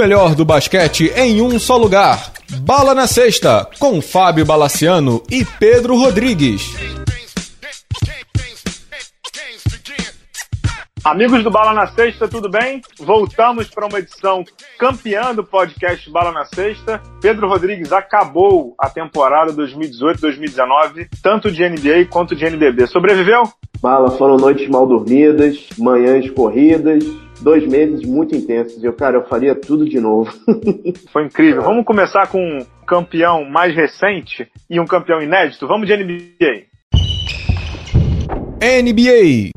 melhor do basquete em um só lugar. Bala na Sexta, com Fábio Balaciano e Pedro Rodrigues. Amigos do Bala na Sexta, tudo bem? Voltamos para uma edição campeã do podcast Bala na Sexta. Pedro Rodrigues acabou a temporada 2018-2019, tanto de NBA quanto de NBB. Sobreviveu? Bala, foram noites mal dormidas, manhãs corridas, dois meses muito intensos. Eu, cara, eu faria tudo de novo. Foi incrível. Vamos começar com um campeão mais recente e um campeão inédito. Vamos de NBA. NBA.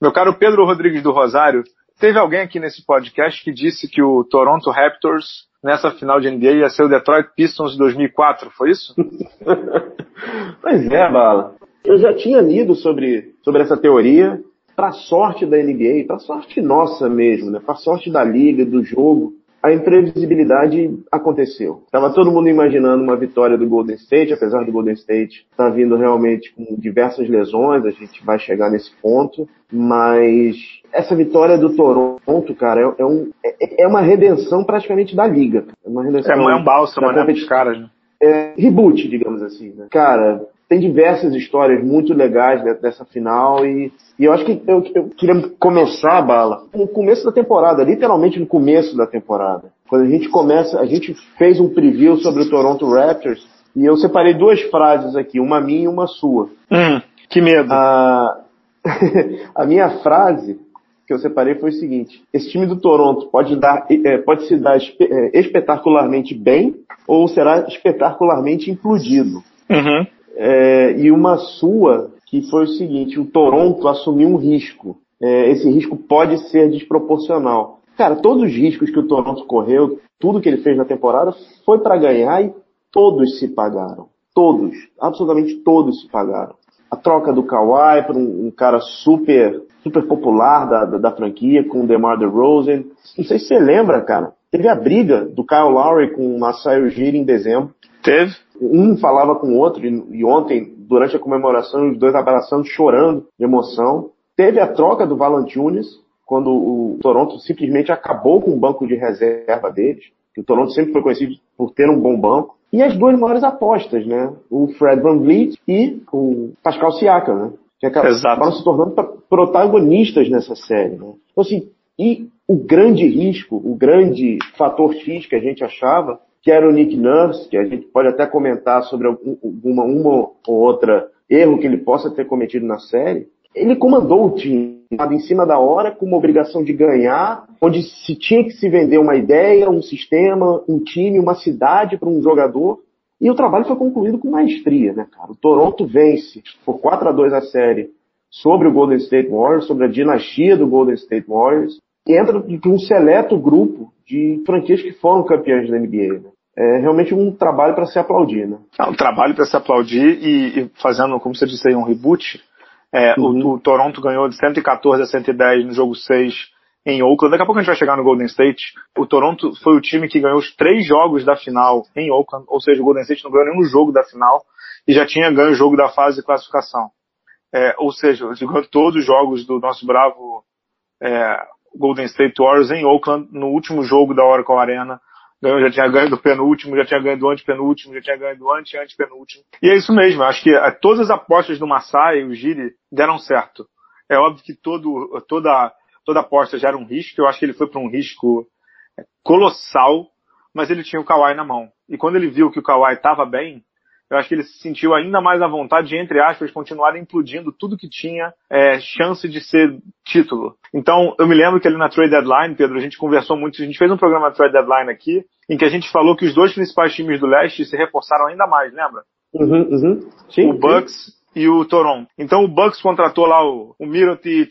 Meu caro Pedro Rodrigues do Rosário, teve alguém aqui nesse podcast que disse que o Toronto Raptors nessa final de NBA ia ser o Detroit Pistons de 2004, foi isso? pois é, Bala. Eu já tinha lido sobre, sobre essa teoria, para sorte da NBA, para sorte nossa mesmo, né? para sorte da liga, do jogo, a imprevisibilidade aconteceu. Estava todo mundo imaginando uma vitória do Golden State, apesar do Golden State estar tá vindo realmente com diversas lesões, a gente vai chegar nesse ponto, mas essa vitória do Toronto, cara, é, um, é, é uma redenção praticamente da liga. É uma redenção. É, é um bálsamo, né, competi- caras, né? É, reboot, digamos assim, né? Cara, tem diversas histórias muito legais dessa final e, e eu acho que eu, eu, queria começar, Bala, no começo da temporada, literalmente no começo da temporada. Quando a gente começa, a gente fez um preview sobre o Toronto Raptors e eu separei duas frases aqui, uma minha e uma sua. Hum, que medo. A, a minha frase que eu separei foi o seguinte: esse time do Toronto pode dar, é, pode se dar é, espetacularmente bem ou será espetacularmente implodido. Uhum é, e uma sua que foi o seguinte: o Toronto assumiu um risco. É, esse risco pode ser desproporcional. Cara, todos os riscos que o Toronto correu, tudo que ele fez na temporada, foi para ganhar e todos se pagaram. Todos, absolutamente todos se pagaram. A troca do Kawhi para um, um, cara super, super popular da, da, da, franquia, com o DeMar DeRozan. Não sei se você lembra, cara. Teve a briga do Kyle Lowry com o Masai Ujiri em dezembro. Teve? Um falava com o outro, e, ontem, durante a comemoração, os dois abraçando, chorando de emoção. Teve a troca do Valanciunas, quando o Toronto simplesmente acabou com o banco de reserva deles, que o Toronto sempre foi conhecido por ter um bom banco. E as duas maiores apostas, né? O Fred Van Vliet e o Pascal Siakam, né? Que acabaram se tornando protagonistas nessa série, né? Então, assim, e o grande risco, o grande fator X que a gente achava que era o Nick Nurse, que a gente pode até comentar sobre alguma uma ou outra erro que ele possa ter cometido na série, ele comandou o time em cima da hora com uma obrigação de ganhar, onde se tinha que se vender uma ideia, um sistema, um time, uma cidade para um jogador. E o trabalho foi concluído com maestria, né, cara? O Toronto vence por 4 a 2 a série sobre o Golden State Warriors, sobre a dinastia do Golden State Warriors, entra para um seleto grupo de franquias que foram campeãs da NBA. Né? É realmente um trabalho para se aplaudir, né? É um trabalho para se aplaudir e, e, fazendo, como você disse aí, um reboot. É, uhum. o, o, Toronto ganhou de 114 a 110 no jogo 6 em Oakland. Daqui a pouco a gente vai chegar no Golden State. O Toronto foi o time que ganhou os três jogos da final em Oakland, ou seja, o Golden State não ganhou nenhum jogo da final e já tinha ganho o jogo da fase de classificação. É, ou seja, todos os jogos do nosso bravo é, Golden State Warriors em Oakland no último jogo da Oracle Arena. Ganhou, já tinha ganho do penúltimo, já tinha ganho do antepenúltimo, já tinha ganho do ante-antepenúltimo. E é isso mesmo, acho que é, todas as apostas do Massai e o Giri deram certo. É óbvio que todo, toda, toda aposta já era um risco, eu acho que ele foi para um risco é, colossal, mas ele tinha o Kawhi na mão. E quando ele viu que o Kawhi estava bem, eu acho que ele se sentiu ainda mais à vontade de, entre aspas, continuar implodindo tudo que tinha é, chance de ser título. Então, eu me lembro que ali na trade deadline, Pedro, a gente conversou muito, a gente fez um programa trade deadline aqui, em que a gente falou que os dois principais times do leste se reforçaram ainda mais, lembra? Uhum, uhum. Sim, o Bucks sim. e o Toronto. Então o Bucks contratou lá o, o Mirotic,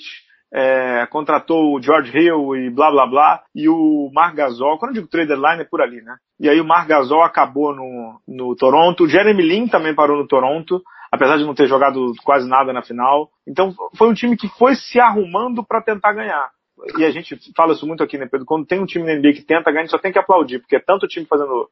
é, contratou o George Hill e blá blá blá, e o Mark Gasol, quando eu digo trade deadline é por ali, né? E aí o Mark Gasol acabou no, no Toronto, o Jeremy Lin também parou no Toronto, apesar de não ter jogado quase nada na final. Então foi um time que foi se arrumando para tentar ganhar. E a gente fala isso muito aqui, né, Pedro? Quando tem um time na NBA que tenta ganhar, a gente só tem que aplaudir, porque é tanto time fazendo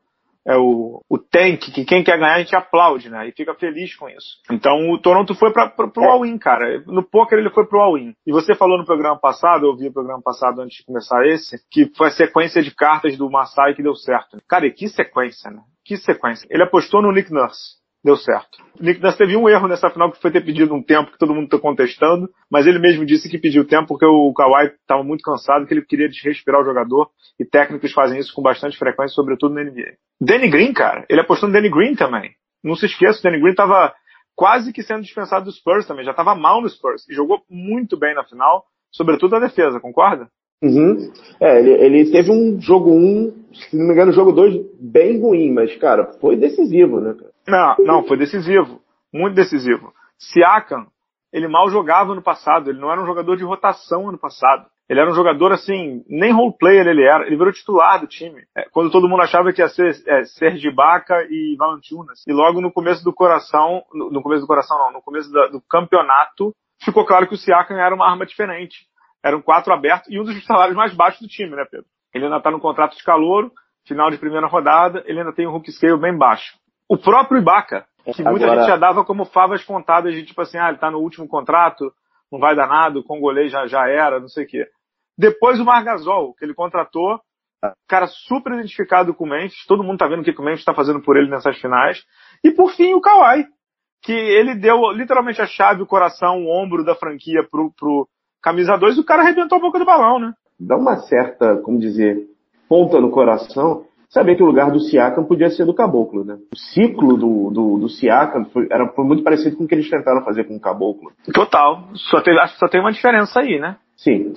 é o, o tank, que quem quer ganhar a gente aplaude, né? E fica feliz com isso. Então o Toronto foi para pro é. all-in, cara. No poker ele foi pro all-in. E você falou no programa passado, eu ouvi o programa passado antes de começar esse, que foi a sequência de cartas do Masai que deu certo. Cara, e que sequência, né? Que sequência. Ele apostou no Nick Nurse deu certo. Nick Nurse teve um erro nessa final que foi ter pedido um tempo que todo mundo está contestando, mas ele mesmo disse que pediu tempo porque o Kawhi estava muito cansado, que ele queria respirar o jogador, e técnicos fazem isso com bastante frequência, sobretudo na NBA. Danny Green, cara, ele apostou no Danny Green também. Não se esqueça, o Danny Green estava quase que sendo dispensado do Spurs também, já estava mal no Spurs, e jogou muito bem na final, sobretudo a defesa, concorda? Uhum. É, ele, ele, teve um jogo 1, um, se não me engano, jogo 2 bem ruim, mas, cara, foi decisivo, né, cara? Não, não, foi decisivo. Muito decisivo. Siakam, ele mal jogava no passado, ele não era um jogador de rotação ano passado. Ele era um jogador assim, nem role player ele era, ele virou titular do time. É, quando todo mundo achava que ia ser é, Sergi Baca e Valantunas. E logo no começo do coração, no, no começo do coração não, no começo da, do campeonato, ficou claro que o Siakam era uma arma diferente. Eram quatro abertos e um dos salários mais baixos do time, né, Pedro? Ele ainda está no contrato de calouro, final de primeira rodada, ele ainda tem um hook scale bem baixo. O próprio Ibaka, que muita Agora... gente já dava como favas contadas de tipo assim, ah, ele tá no último contrato, não vai dar nada, o congolês já, já era, não sei o quê. Depois o Margasol, que ele contratou, cara super identificado com o Memphis, todo mundo tá vendo o que o Memphis está fazendo por ele nessas finais. E por fim o Kawhi, que ele deu literalmente a chave, o coração, o ombro da franquia pro, pro camisa 2 e o cara arrebentou a boca do balão, né? Dá uma certa, como dizer, ponta no coração saber que o lugar do Siakam podia ser do Caboclo, né? O ciclo do, do, do Siakam foi, era, foi muito parecido com o que eles tentaram fazer com o Caboclo. Total. Só que só tem uma diferença aí, né? Sim.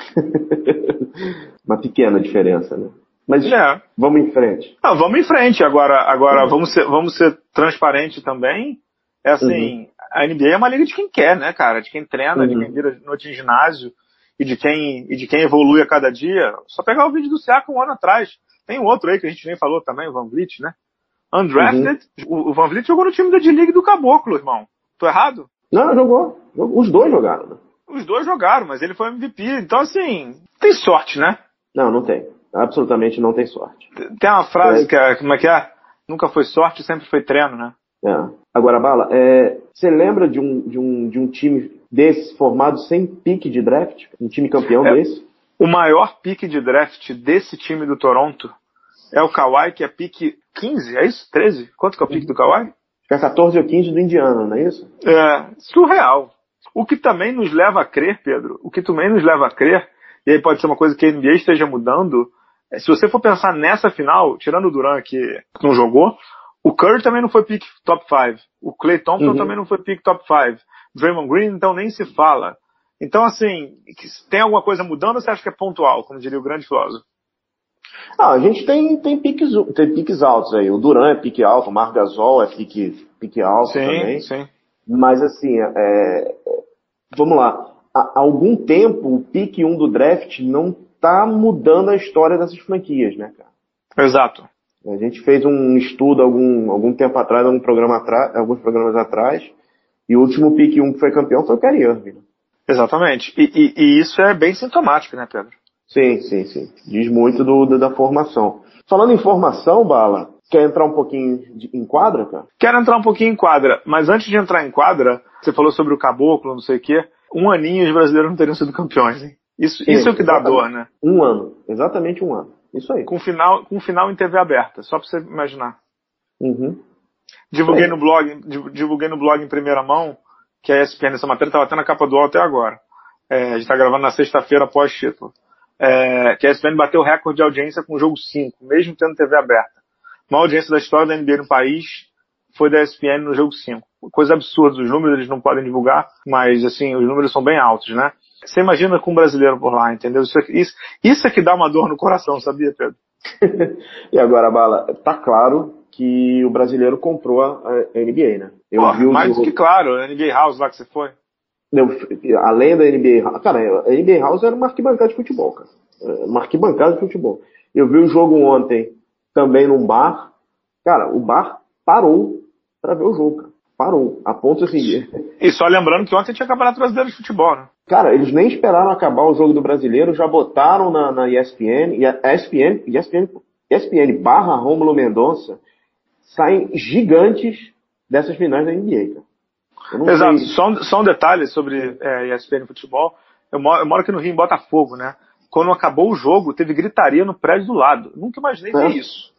uma pequena diferença, né? Mas é. vamos em frente. Não, vamos em frente. Agora, agora uhum. vamos, ser, vamos ser transparente também. É assim, uhum. a NBA é uma liga de quem quer, né, cara? De quem treina, uhum. de quem vira noite em ginásio e de quem, e de quem evolui a cada dia. Só pegar o vídeo do Siakam um ano atrás. Tem outro aí que a gente nem falou também, o Van Vliet, né? Undrafted. Uhum. O, Van Vliet jogou no time da D-League do Caboclo, irmão. Tô errado? Não, jogou. Os dois jogaram, né? Os dois jogaram, mas ele foi MVP. Então, assim, tem sorte, né? Não, não tem. Absolutamente não tem sorte. Tem uma frase é. que é, como é que é? Nunca foi sorte, sempre foi treino, né? É. Agora, Bala, é, você lembra de um, de, um, de um time desse formado sem pique de draft? Um time campeão é. desse? O maior pique de draft desse time do Toronto é o Kawhi, que é pique 15, é isso? 13? Quanto que é o pique do Kawhi? É 14 ou 15 do Indiana, não é isso? É, surreal. O que também nos leva a crer, Pedro, o que também nos leva a crer, e aí pode ser uma coisa que a NBA esteja mudando, é, se você for pensar nessa final, tirando o Duran que não jogou, o Curry também não foi pick top 5. O Clay Thompson uhum. também não foi pick top 5. Draymond Green, então, nem se fala. Então, assim, tem alguma coisa mudando ou você acha que é pontual, como diria o grande filósofo? Ah, a gente tem, tem, piques, tem piques altos aí. O Duran é pique alto, o Marc Gasol é pique, pique alto sim, também. Sim. Mas assim, é, é, vamos lá. Há algum tempo o pique 1 do draft não tá mudando a história dessas franquias, né, cara? Exato. A gente fez um estudo algum, algum tempo atrás, algum programa atrás, alguns programas atrás, e o último pique 1 que foi campeão foi o Kyrie Irving. Exatamente. E, e, e, isso é bem sintomático, né, Pedro? Sim, sim, sim. Diz muito do, do, da formação. Falando em formação, Bala, quer entrar um pouquinho de, em quadra, cara? Quero entrar um pouquinho em quadra, mas antes de entrar em quadra, você falou sobre o caboclo, não sei o quê. Um aninho os brasileiros não teriam sido campeões, hein? Isso, sim, isso é o que dá dor, né? Um ano. Exatamente um ano. Isso aí. Com final, com final em TV aberta, só pra você imaginar. Uhum. Divulguei é. no blog, divulguei no blog em primeira mão que a ESPN, essa matéria estava até na capa do UOL até agora. É, a gente está gravando na sexta-feira após título. É, que a ESPN bateu o recorde de audiência com o jogo 5, mesmo tendo TV aberta. A maior audiência da história da NBA no país foi da ESPN no jogo 5. Coisa absurda, os números eles não podem divulgar, mas assim, os números são bem altos, né? Você imagina com um brasileiro por lá, entendeu? Isso, isso, isso é que dá uma dor no coração, sabia, Pedro? e agora, Bala, tá claro que o brasileiro comprou a NBA, né? Eu vi mais do que claro, a NBA House lá que você foi. Eu, além da NBA House, cara, a NBA House era uma arquibancada de futebol, cara. Uma arquibancada de futebol. Eu vi o jogo ontem também num bar. Cara, o bar parou para ver o jogo, cara. Parou. A ponto assim. E só lembrando que ontem tinha Campeonato Brasileiro de Futebol, né? Cara, eles nem esperaram acabar o jogo do brasileiro, já botaram na, na ESPN, e a ESPN, ESPN, ESPN barra Romulo Mendonça saem gigantes dessas finais da NBA, cara. Exato. Só um, só um, detalhe sobre é, ESPN Futebol. Eu moro, eu moro aqui no Rio, em Botafogo, né? Quando acabou o jogo, teve gritaria no prédio do lado. Nunca imaginei ver é. isso.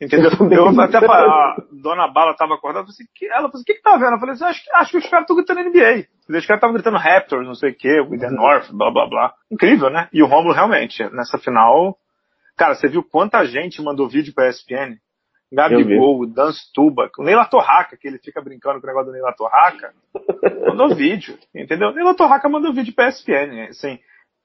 Entendeu? Eu, eu até a dona Bala tava acordada, assim, que, ela falou assim, o que que tá vendo? Eu falei assim, acho, acho que os caras estão gritando NBA. Os caras estavam gritando Raptors, não sei o que, o The. North, blá blá blá. Incrível, né? E o Romulo realmente, nessa final, cara, você viu quanta gente mandou vídeo pra ESPN? Gabigol, Dan Stuba, o Neila Torraca, que ele fica brincando com o negócio do Neila Torraca, mandou vídeo, entendeu? Neila Torraca mandou vídeo pra ESPN, assim.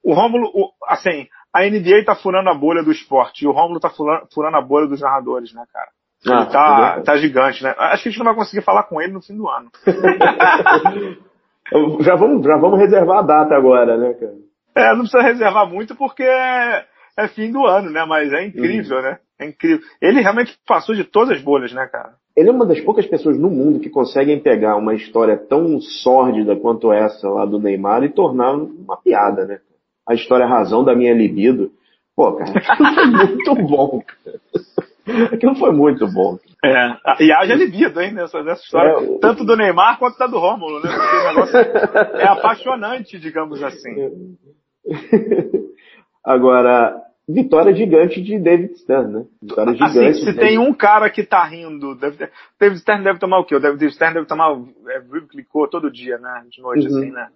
O Rômulo, assim, a NBA tá furando a bolha do esporte e o Rômulo tá furando, furando a bolha dos narradores, né, cara? Ah, ele tá, tá gigante, né? Acho que a gente não vai conseguir falar com ele no fim do ano. já, vamos, já vamos reservar a data agora, né, cara? É, não precisa reservar muito porque é, é fim do ano, né? Mas é incrível, uhum. né? É incrível. Ele realmente passou de todas as bolhas, né, cara? Ele é uma das poucas pessoas no mundo que conseguem pegar uma história tão sórdida quanto essa lá do Neymar e tornar uma piada, né? A história a razão da minha libido. Pô, cara, aquilo foi muito bom, cara. Aquilo foi muito bom. É, e haja libido, hein, nessa, nessa história. É, tanto do Neymar quanto da do Rômulo, né? Porque o negócio é apaixonante, digamos assim. Agora, vitória gigante de David Stern, né? Vitória assim, gigante. Assim, se tem um cara que tá rindo, deve, David Stern deve tomar o quê? O David Stern deve tomar é, clicou todo dia, né? De noite, uhum. assim, né?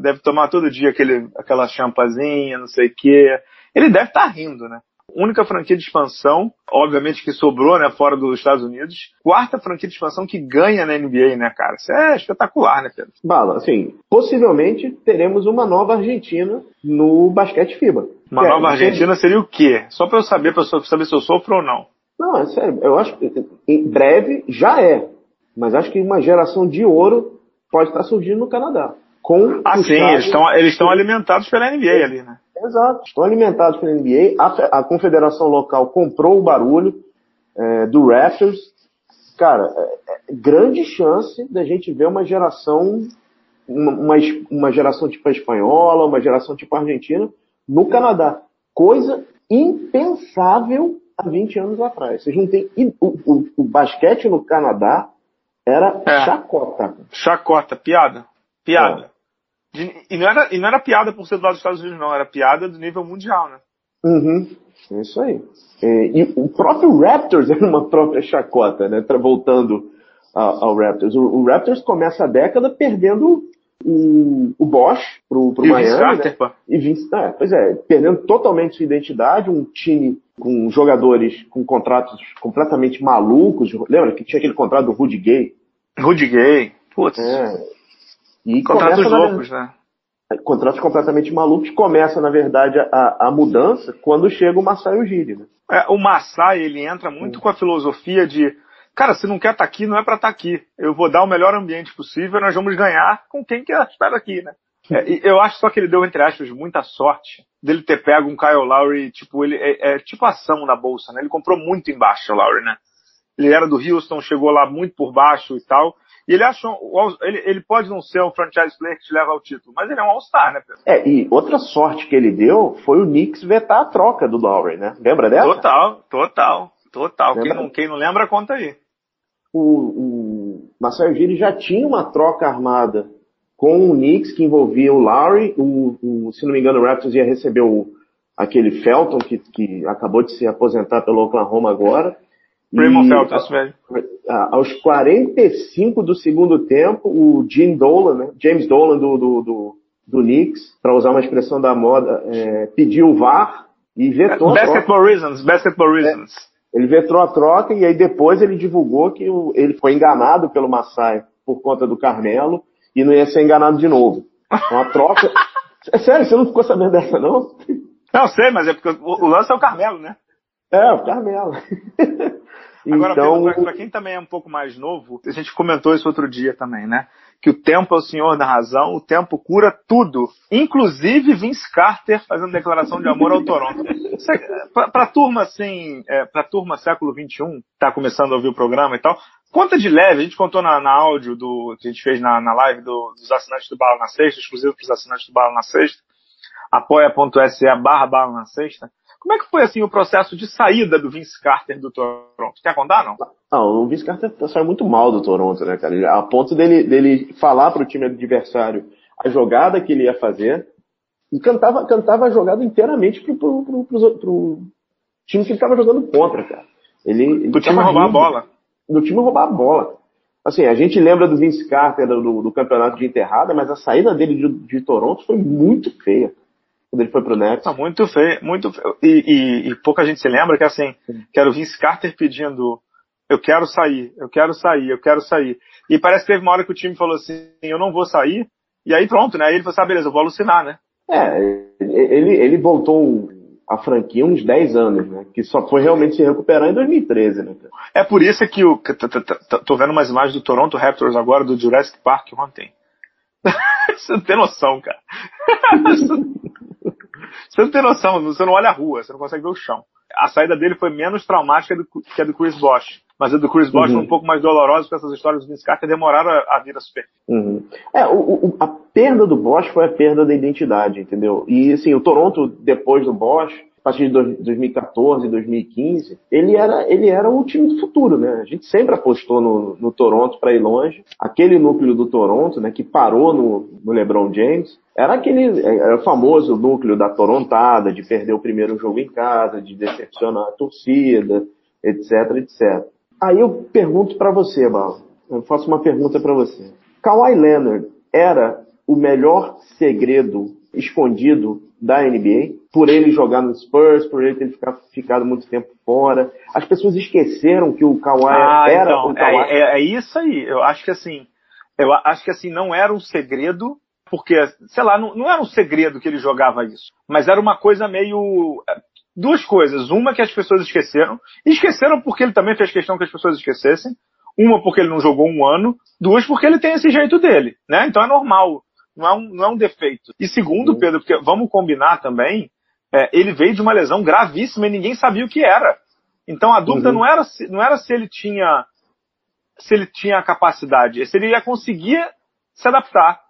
Deve tomar todo dia aquele, aquela champazinha, não sei o quê. Ele deve estar tá rindo, né? Única franquia de expansão, obviamente que sobrou, né, fora dos Estados Unidos. Quarta franquia de expansão que ganha na NBA, né, cara? Isso é espetacular, né, Pedro? Bala, assim, possivelmente teremos uma nova Argentina no basquete FIBA. Uma é, nova Argentina seria o quê? Só para eu saber, para saber se eu sofro ou não. Não, é sério. Eu acho que em breve já é. Mas acho que uma geração de ouro pode estar surgindo no Canadá. Com ah, sim, eles estão, eles estão alimentados pela NBA ali, né? Exato, estão alimentados pela NBA. A, a confederação local comprou o barulho é, do Raptors. Cara, é, é, grande chance da gente ver uma geração, uma, uma, uma geração tipo a espanhola, uma geração tipo a argentina, no Canadá. Coisa impensável há 20 anos atrás. Vocês não têm. O, o, o basquete no Canadá era é. chacota. Chacota, piada. Piada. É. e, não era, e não era piada por ser do lado dos Estados Unidos, não. Era piada do nível mundial, né? Uhum. É isso aí. É, e o próprio Raptors era uma própria chacota, né? Voltando ao, ao Raptors. O, o, Raptors começa a década perdendo o, o Bosch pro, pro e Miami. Carter, né? E Vince, é, pois é, perdendo totalmente sua identidade, um time com jogadores com contratos completamente malucos. Lembra que tinha aquele contrato do Rudy Gay? Rudy Gay, putz. É. E contratos loucos, né? Contratos completamente malucos. Começa, na verdade, a, a mudança quando chega o Masai Ujiri, né? É, o Masai, ele entra muito com a filosofia de cara, se não quer estar tá aqui, não é para estar tá aqui. Eu vou dar o melhor ambiente possível, nós vamos ganhar com quem quer estar aqui, né? É, eu acho só que ele deu, entre aspas, muita sorte dele ter pego um Kyle Lowry, tipo, ele é, é tipo ação na bolsa, né? Ele comprou muito embaixo, o Lowry, né? Ele era do Houston, chegou lá muito por baixo e tal. E ele achou, ele, ele pode não ser um franchise player que te leva ao título, mas ele é um All-Star, né, Pedro? É, e outra sorte que ele deu foi o Knicks vetar a troca do Lowry, né? Lembra dessa? Total, total, total. Quem não, quem não lembra, conta aí o, o Marcelo Giri já tinha uma troca armada com o Knicks que envolvia o Lowry, o, o, se não me engano o Raptors ia receber o, aquele Felton que, que acabou de se aposentar pelo Oklahoma agora. Raymond Felton, velho. Aos 45 do segundo tempo, o Jim Dolan, né, James Dolan do, do, do, do Knicks, para usar uma expressão da moda, é, pediu o VAR e vetou. Basketball reasons, basketball reasons. É, ele vetou a troca e aí depois ele divulgou que ele foi enganado pelo Massai por conta do Carmelo e não ia ser enganado de novo. Então a troca. é sério, você não ficou sabendo dessa, não? Não, sei, mas é porque o lance é o Carmelo, né? É, o Carmelo. Agora, então... para quem também é um pouco mais novo, a gente comentou isso outro dia também, né? Que o tempo é o senhor da razão, o tempo cura tudo. Inclusive Vince Carter fazendo declaração de amor ao Toronto. Para a turma assim, é, para turma século XXI, tá começando a ouvir o programa e tal, conta de leve, a gente contou na, na áudio do que a gente fez na, na live do, dos assinantes do Bala na Sexta, exclusivo para os assinantes do Bala na Sexta, apoia.se barra Bala na Sexta. Como é que foi assim o processo de saída do Vince Carter do Toronto? Quer contar, não? Não, o Vince Carter saiu muito mal do Toronto, né, cara? A ponto dele, dele falar pro time adversário a jogada que ele ia fazer e cantava, cantava a jogada inteiramente pro, pro, pro, pro, pro time que ele tava jogando contra, cara. Ele, ele pro time roubar a bola. Do time roubar a bola. Assim, a gente lembra do Vince Carter do, do campeonato de enterrada, mas a saída dele de, de Toronto foi muito feia quando ele foi pro Nets. Ah, muito feio, muito feio. E, e, e, pouca gente se lembra que assim, que era o Vince Carter pedindo eu quero sair, eu quero sair, eu quero sair. E parece que teve uma hora que o time falou assim, eu não vou sair, e aí pronto, né? Aí ele falou assim, ah, beleza, eu vou alucinar, né? É, ele, ele voltou a franquia uns 10 anos, né? Que só foi realmente se recuperar em 2013, né? É por isso que o. Tô vendo umas imagens do Toronto Raptors agora, do Jurassic Park ontem. Você não tem noção, cara. Você não tem noção, você não olha a rua, você não consegue ver o chão. A saída dele foi menos traumática do, que a do Chris Bosh. Mas a do Chris Bosh uhum. foi um pouco mais dolorosa, porque essas histórias do Vince Carter demoraram a, a vir a super. Uhum. É, o, o, a perda do Bosch foi a perda da identidade, entendeu? E assim, o Toronto, depois do Bosch, partir de 2014, 2015, ele era, ele era o time do futuro, né? A gente sempre apostou no, no Toronto para ir longe. Aquele núcleo do Toronto, né, que parou no, no LeBron James, era aquele era o famoso núcleo da Torontada, de perder o primeiro jogo em casa, de decepcionar a torcida, etc, etc. Aí eu pergunto para você, Bala. Eu faço uma pergunta para você. Kawhi Leonard era o melhor segredo escondido da NBA, por ele jogar no Spurs, por ele ter ficado muito tempo fora. As pessoas esqueceram que o Kawhi ah, era então, o Kawhi. É, é, é, isso aí. Eu acho que assim, eu acho que assim não era um segredo, porque sei lá, não, não era um segredo que ele jogava isso, mas era uma coisa meio duas coisas. Uma que as pessoas esqueceram, esqueceram porque ele também fez questão que as pessoas esquecessem. Uma porque ele não jogou um ano, duas porque ele tem esse jeito dele, né? Então é normal não é um, não é um defeito. E segundo, uhum. Pedro, porque vamos combinar também, é, ele veio de uma lesão gravíssima e ninguém sabia o que era. Então a dúvida uhum. não, era se, não era se ele tinha se ele tinha a capacidade, se ele ia conseguir se adaptar,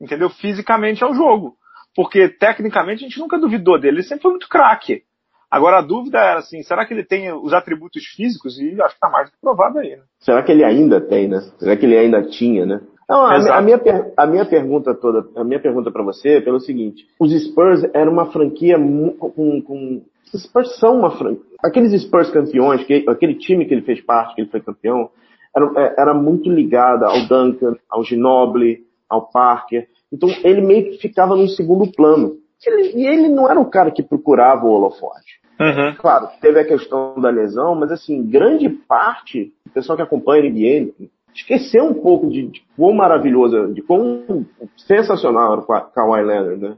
entendeu? Fisicamente ao jogo. Porque tecnicamente a gente nunca duvidou dele, ele sempre foi muito craque. Agora a dúvida era assim, será que ele tem os atributos físicos? E acho que está mais do que provado aí, né? Será que ele ainda tem, né? Será que ele ainda tinha, né? Não, a, a, minha, a minha pergunta toda, a minha pergunta para você é pelo seguinte: os Spurs era uma franquia com, com os Spurs são uma franquia. Aqueles Spurs campeões, que, aquele time que ele fez parte, que ele foi campeão, era, é, era muito ligado ao Duncan, ao Ginobili, ao Parker. Então ele meio que ficava num segundo plano. Ele, e ele não era o cara que procurava o holofote. Uhum. Claro, teve a questão da lesão, mas assim, grande parte, o pessoal que acompanha a NBA, esquecer um pouco de, de quão maravilhoso, de quão sensacional era o Kawhi Leonard, né?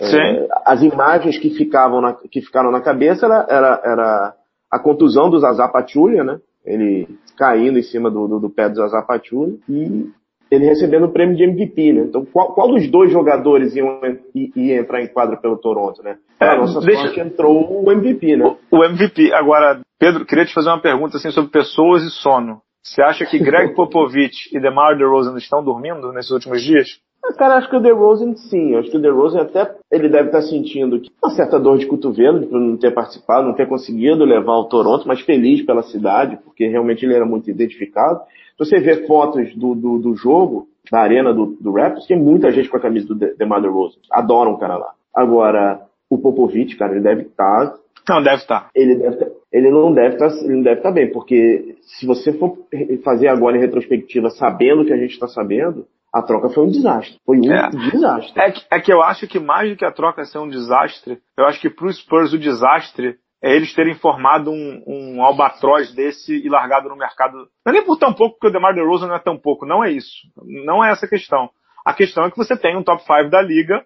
É, as imagens que ficavam na, que ficaram na cabeça era, era, era a contusão do Zaza Pachulia, né? Ele caindo em cima do, do, do pé do Zaza Pachulia e ele recebendo o prêmio de MVP, né? Então, qual, qual dos dois jogadores iam, ia entrar em quadro pelo Toronto, né? É, a nossa deixa... sorte entrou o MVP, né? O, o MVP. Agora, Pedro, queria te fazer uma pergunta assim sobre pessoas e sono. Você acha que Greg Popovich e DeMar DeRozan estão dormindo nesses últimos dias? Ah, cara, acho que o DeRozan sim. Acho que o DeRozan até ele deve estar sentindo uma certa dor de cotovelo por não ter participado, não ter conseguido levar o Toronto, mas feliz pela cidade, porque realmente ele era muito identificado. Se você vê fotos do, do, do jogo, da arena do, do Raptors, tem muita gente com a camisa do DeMar DeRozan. Adoram o cara lá. Agora, o Popovich, cara, ele deve estar não, deve estar. Ele, deve, ele deve estar, ele não deve estar bem, porque se você for fazer agora em retrospectiva sabendo o que a gente está sabendo, a troca foi um desastre. Foi um é. desastre. É que, é que eu acho que mais do que a troca ser um desastre, eu acho que para os Spurs o desastre é eles terem formado um, um albatroz desse e largado no mercado. Não é nem por tão pouco, porque o DeMar DeRozan não é tão pouco. Não é isso. Não é essa a questão. A questão é que você tem um top 5 da liga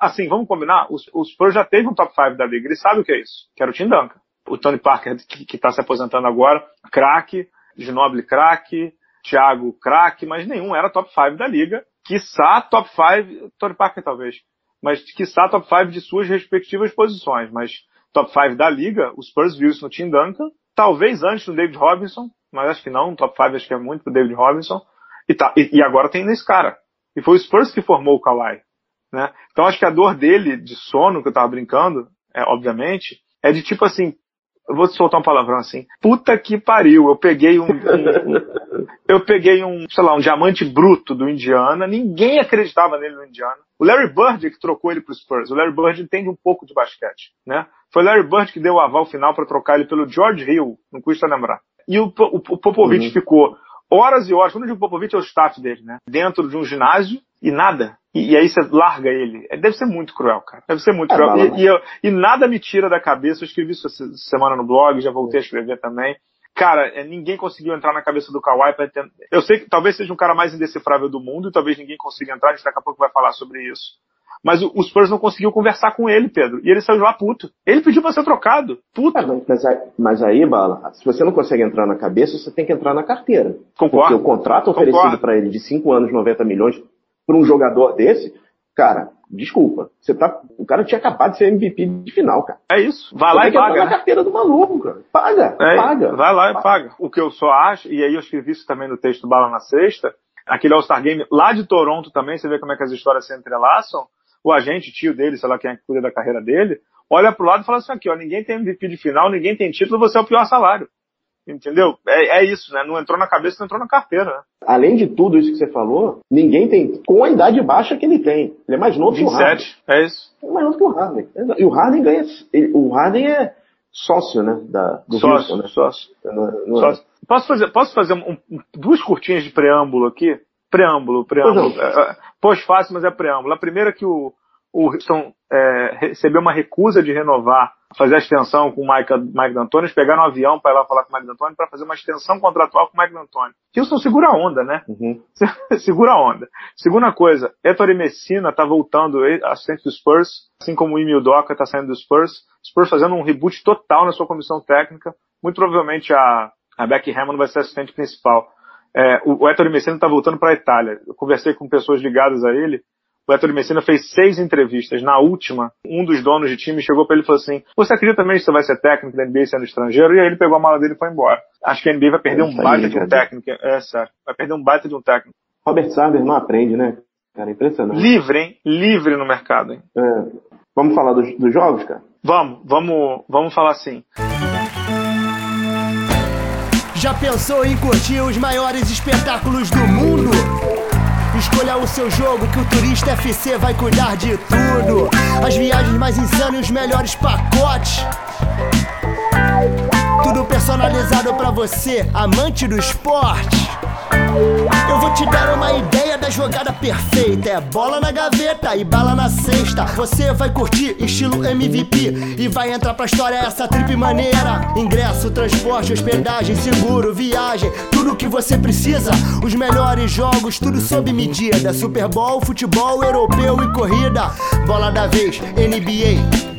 assim, vamos combinar, o, o Spurs já teve um top 5 da liga, ele sabe o que é isso, que era o Tim Duncan. O Tony Parker, que está se aposentando agora, craque, Ginobili craque, Thiago craque, mas nenhum era top 5 da liga, quiçá top 5, Tony Parker talvez, mas quiçá top 5 de suas respectivas posições, mas top 5 da liga, o Spurs viu isso no Tim Duncan, talvez antes do David Robinson, mas acho que não, top 5 acho que é muito pro David Robinson, e, tá, e, e agora tem nesse cara. E foi o Spurs que formou o Kawhi. Né? Então acho que a dor dele de sono, que eu tava brincando, é, obviamente, é de tipo assim, eu vou te soltar um palavrão assim. Puta que pariu. Eu peguei um, um, um, eu peguei um, sei lá, um diamante bruto do Indiana. Ninguém acreditava nele no Indiana. O Larry Bird é que trocou ele pro Spurs. O Larry Bird entende um pouco de basquete, né? Foi o Larry Bird que deu o aval final para trocar ele pelo George Hill. Não custa lembrar. E o, o, o Popovich uhum. ficou horas e horas. Quando eu digo Popovich é o staff dele, né? Dentro de um ginásio e nada. E, e, aí você larga ele. É, deve ser muito cruel, cara. Deve ser muito é, cruel. E, e, eu, e, nada me tira da cabeça. Eu escrevi isso essa semana no blog, já voltei a escrever também. Cara, é, ninguém conseguiu entrar na cabeça do Kawhi pra entender. Eu sei que talvez seja um cara mais indecifrável do mundo e talvez ninguém consiga entrar. A gente daqui a pouco vai falar sobre isso. Mas o, o Spurs não conseguiu conversar com ele, Pedro. E ele saiu lá puto. Ele pediu pra ser trocado. Puto. É, mas, aí, mas, aí, Bala, se você não consegue entrar na cabeça, você tem que entrar na carteira. Concordo. Porque o contrato oferecido para ele de 5 anos, 90 milhões, para um jogador desse, cara, desculpa. Você tá, o cara tinha acabado de ser MVP de final, cara. É isso. Vai lá e paga. na carteira do maluco, cara. Paga, é, paga. Vai lá e paga. O que eu só acho, e aí eu escrevi isso também no texto Bala na Sexta, aquele All-Star Game lá de Toronto também, você vê como é que as histórias se entrelaçam. O agente, tio dele, sei lá quem é que cuida da carreira dele, olha pro lado e fala assim aqui, ó, ninguém tem MVP de final, ninguém tem título, você é o pior salário. Entendeu? É, é, isso, né? Não entrou na cabeça, não entrou na carteira, né? Além de tudo isso que você falou, ninguém tem, com a idade baixa que ele tem. Ele é mais novo 27, que o Harden. é isso. Ele é mais novo que o Harden. E o Harden ganha, o Harden é sócio, né? Da, do sócio, Houston, né? Sócio. Não, não é. sócio. Posso fazer, posso fazer um, duas curtinhas de preâmbulo aqui? Preâmbulo, preâmbulo. É, é, Pós-fácil, mas é preâmbulo. A primeira é que o, o Houston é, recebeu uma recusa de renovar, fazer a extensão com o Mike, Mike D'Antoni, pegaram um avião para ir lá falar com o Mike D'Antoni para fazer uma extensão contratual com o Mike D'Antoni. Houston segura a onda, né? Uhum. segura a onda. Segunda coisa, Ettore Messina tá voltando, assistente do Spurs, assim como o Emil Doca tá saindo do Spurs. Spurs fazendo um reboot total na sua comissão técnica. Muito provavelmente a, a Becky Hammond vai ser assistente principal. É, o, o Ettore Messina tá voltando para a Itália. Eu conversei com pessoas ligadas a ele o Héctor Messina fez seis entrevistas. Na última, um dos donos de time chegou para ele e falou assim: Você acredita também que você vai ser técnico da NBA sendo estrangeiro? E aí ele pegou a mala dele e foi embora. Acho que a NBA vai perder um baita de um técnico. É sério. Vai perder um baita de um técnico. Robert Sanders não aprende, né? Cara, impressionante. Livre, hein? Livre no mercado, hein? É. Vamos falar dos, dos jogos, cara? Vamos, vamos, vamos falar assim. Já pensou em curtir os maiores espetáculos do mundo? Escolha o seu jogo que o Turista FC vai cuidar de tudo. As viagens mais insanas e os melhores pacotes. Tudo personalizado para você, amante do esporte. Eu vou te dar uma ideia da jogada perfeita. É bola na gaveta e bala na cesta. Você vai curtir estilo MVP e vai entrar pra história essa trip maneira. Ingresso, transporte, hospedagem, seguro, viagem, tudo que você precisa. Os melhores jogos, tudo sob medida. Super Bowl, futebol, europeu e corrida. Bola da vez, NBA.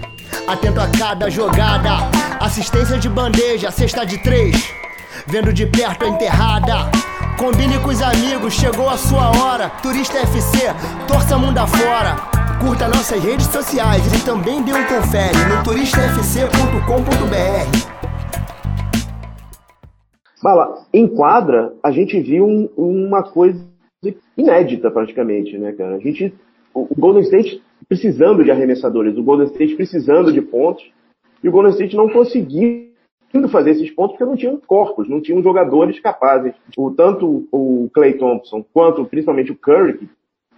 Atento a cada jogada. Assistência de bandeja, cesta de três. Vendo de perto a enterrada. Combine com os amigos, chegou a sua hora. Turista FC, torça mundo afora. Curta nossas redes sociais e também dê um confere no turistafc.com.br. Bala, em quadra, a gente viu um, uma coisa inédita praticamente, né, cara? A gente, o Golden State precisando de arremessadores, o Golden State precisando de pontos, e o Golden State não conseguiu conseguindo fazer esses pontos porque não tinham corpos, não tinham jogadores capazes. O, tanto o Clay Thompson quanto principalmente o Curry, que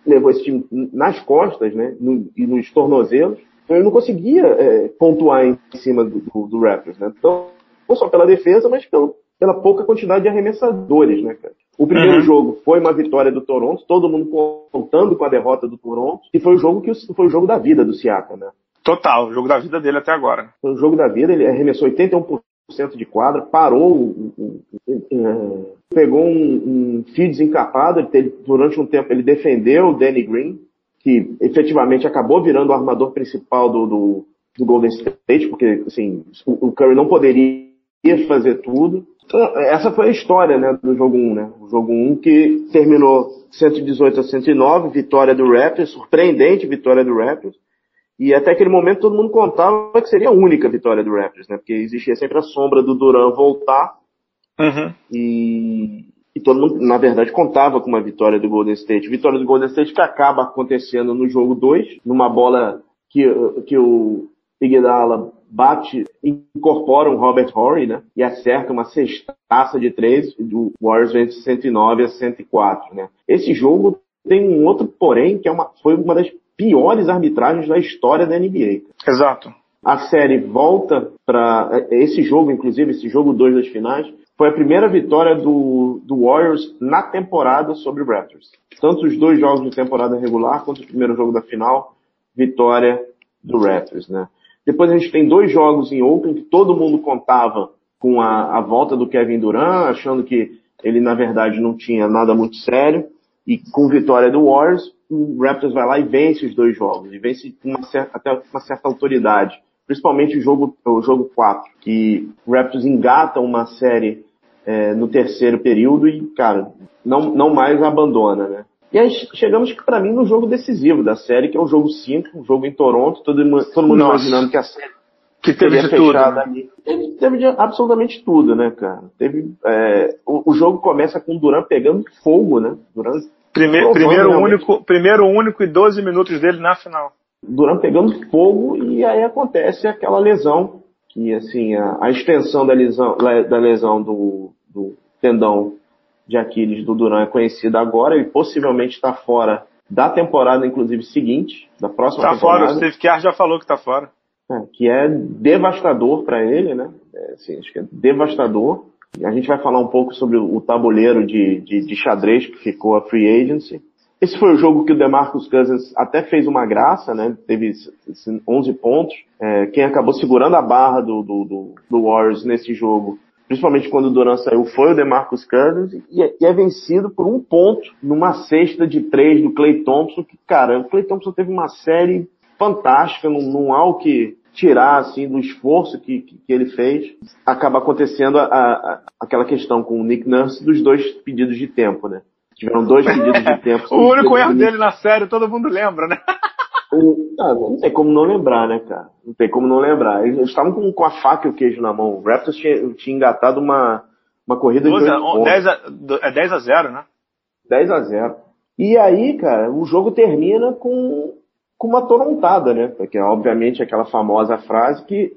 levou esse time nas costas né, no, e nos tornozelos, então ele não conseguia é, pontuar em cima do, do, do Raptors. Né? Então, não só pela defesa, mas pelo, pela pouca quantidade de arremessadores. Né, cara? O primeiro uhum. jogo foi uma vitória do Toronto, todo mundo contando com a derrota do Toronto, e foi o jogo que foi o jogo da vida do Siaka, né? Total, o jogo da vida dele até agora. Foi o jogo da vida, ele arremessou 81% de quadra, parou, pegou um, um fio desencapado, ele durante um tempo ele defendeu o Danny Green, que efetivamente acabou virando o armador principal do, do, do Golden State, porque assim, o, o, Curry não poderia fazer tudo. Então, essa foi a história né, do jogo 1, né? O jogo 1 que terminou 118 a 109, vitória do Raptors, surpreendente vitória do Raptors. E até aquele momento todo mundo contava que seria a única vitória do Raptors, né? Porque existia sempre a sombra do Duran voltar. Uhum. E, e todo mundo, na verdade, contava com uma vitória do Golden State. Vitória do Golden State que acaba acontecendo no jogo 2, numa bola que, que o Iguodala bate incorpora um Robert Horry, né? E acerta uma sextaça de três, do Warriors vence 109 a 104, né? Esse jogo tem um outro porém, que é uma, foi uma das piores arbitragens da história da NBA. Exato. A série volta para esse jogo, inclusive, esse jogo 2 das finais, foi a primeira vitória do, do Warriors na temporada sobre o Raptors. Tanto os dois jogos de temporada regular quanto o primeiro jogo da final, vitória do Raptors, né? Depois a gente tem dois jogos em Oakland que todo mundo contava com a, a volta do Kevin Durant, achando que ele na verdade não tinha nada muito sério. E com vitória do Warriors, o Raptors vai lá e vence os dois jogos. E vence com uma certa, até uma certa autoridade. Principalmente o jogo, o jogo 4, que o Raptors engata uma série é, no terceiro período e, cara, não, não mais abandona, né? E aí chegamos para mim no jogo decisivo da série, que é o jogo 5, um jogo em Toronto, todo, todo mundo Nossa. imaginando que a série que teve de tudo, ali. Teve, teve de absolutamente tudo, né, cara? Teve, é, o, o, jogo começa com o Duran pegando fogo, né? Duran primeiro, primeiro único, primeiro único e 12 minutos dele na final. Duran pegando fogo e aí acontece aquela lesão que assim a, a extensão da lesão da lesão do, do tendão de Aquiles do Duran é conhecida agora e possivelmente está fora da temporada, inclusive, seguinte, da próxima tá temporada. Tá fora, o Steve Kerr já falou que está fora. É, que é devastador para ele, né? É, assim, acho que é devastador. A gente vai falar um pouco sobre o tabuleiro de, de, de xadrez que ficou a free agency. Esse foi o jogo que o DeMarcus Cousins até fez uma graça, né? Teve 11 pontos. É, quem acabou segurando a barra do, do, do, Warriors nesse jogo principalmente quando o Duran saiu, foi o DeMarcus Cousins e é, e é, vencido por um ponto numa cesta de três do Clay Thompson, que, cara, o Clay Thompson teve uma série fantástica, não, não há o que tirar, assim, do esforço que, que, que ele fez. Acaba acontecendo a, a, aquela questão com o Nick Nurse dos dois pedidos de tempo, né? Tiveram dois pedidos de tempo. o único erro dele na série, todo mundo lembra, né? Ah, não tem como não lembrar, né, cara? Não tem como não lembrar. Eles estavam com, com a faca e o queijo na mão. O Raptors tinha, tinha engatado uma, uma corrida 12, de 8 10 a, É 10 a 0, né? 10 a 0. E aí, cara, o jogo termina com, com uma torontada, né? Porque, obviamente, aquela famosa frase que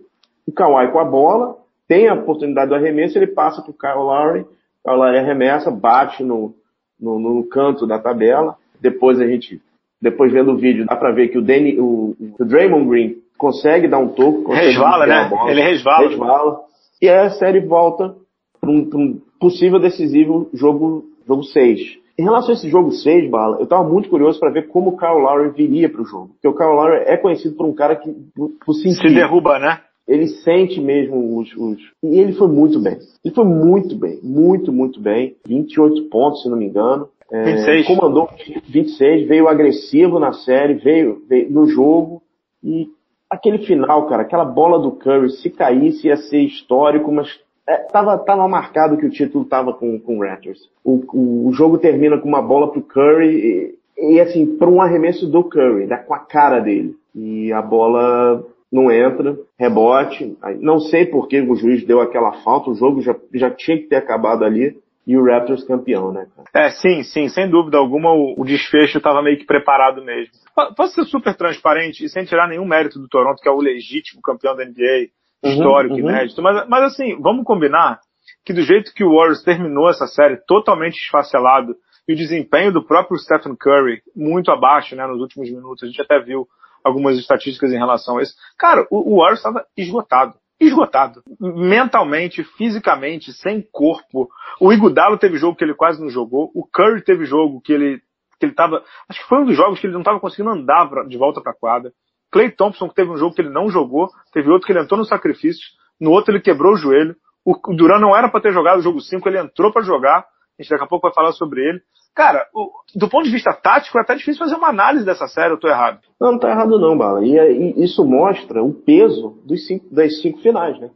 o Kawhi com a bola, tem a oportunidade do arremesso, ele passa pro Kyle Lowry, o Kyle Lowry arremessa, bate no, no, no canto da tabela, depois a gente depois vendo o vídeo, dá pra ver que o, Danny, o, o Draymond Green consegue dar um toco. Resvala, né? Ele resvala. Resvala. E aí a série volta para um, um, possível decisivo jogo, jogo 6. Em relação a esse jogo 6, Bala, eu estava muito curioso para ver como o Kyle Lowry viria para o jogo. Porque o Kyle Lowry é conhecido por um cara que, por, por sentir, Se derruba, né? Ele sente mesmo os, os, E ele foi muito bem. Ele foi muito bem. Muito, muito bem. 28 pontos, se não me engano. É, 26. Comandou 26, veio agressivo na série, veio, veio, no jogo. E aquele final, cara, aquela bola do Curry, se caísse ia ser histórico, mas é, tava, marcado que o título tava com, com o Raptors. O, o, jogo termina com uma bola pro Curry e, e assim, para um arremesso do Curry, dá com a cara dele. E a bola não entra, rebote. Não sei por que o juiz deu aquela falta, o jogo já, já tinha que ter acabado ali e o Raptors campeão, né? É, sim, sim, sem dúvida alguma o, o desfecho estava meio que preparado mesmo. Posso ser super transparente e sem tirar nenhum mérito do Toronto, que é o legítimo campeão da NBA, histórico, uhum. inédito, mas, mas assim, vamos combinar que do jeito que o Warriors terminou essa série totalmente esfacelado e o desempenho do próprio Stephen Curry muito abaixo, né, nos últimos minutos, a gente até viu algumas estatísticas em relação a isso. Cara, o, o Warriors estava esgotado esgotado. Mentalmente, fisicamente, sem corpo. O Igudalo teve jogo que ele quase não jogou. O Curry teve jogo que ele, que ele tava, acho que foi um dos jogos que ele não estava conseguindo andar pra, de volta para a quadra. Clay Thompson, que teve um jogo que ele não jogou, teve outro que ele entrou no sacrifício, no outro ele quebrou o joelho. O, Duran não era para ter jogado o jogo 5, ele entrou para jogar. A gente daqui a pouco vai falar sobre ele. Cara, o, do ponto de vista tático, é até difícil fazer uma análise dessa série, eu tô errado. Não, não tá errado não, Bala. E, e isso mostra o peso dos cinco, das cinco finais, né?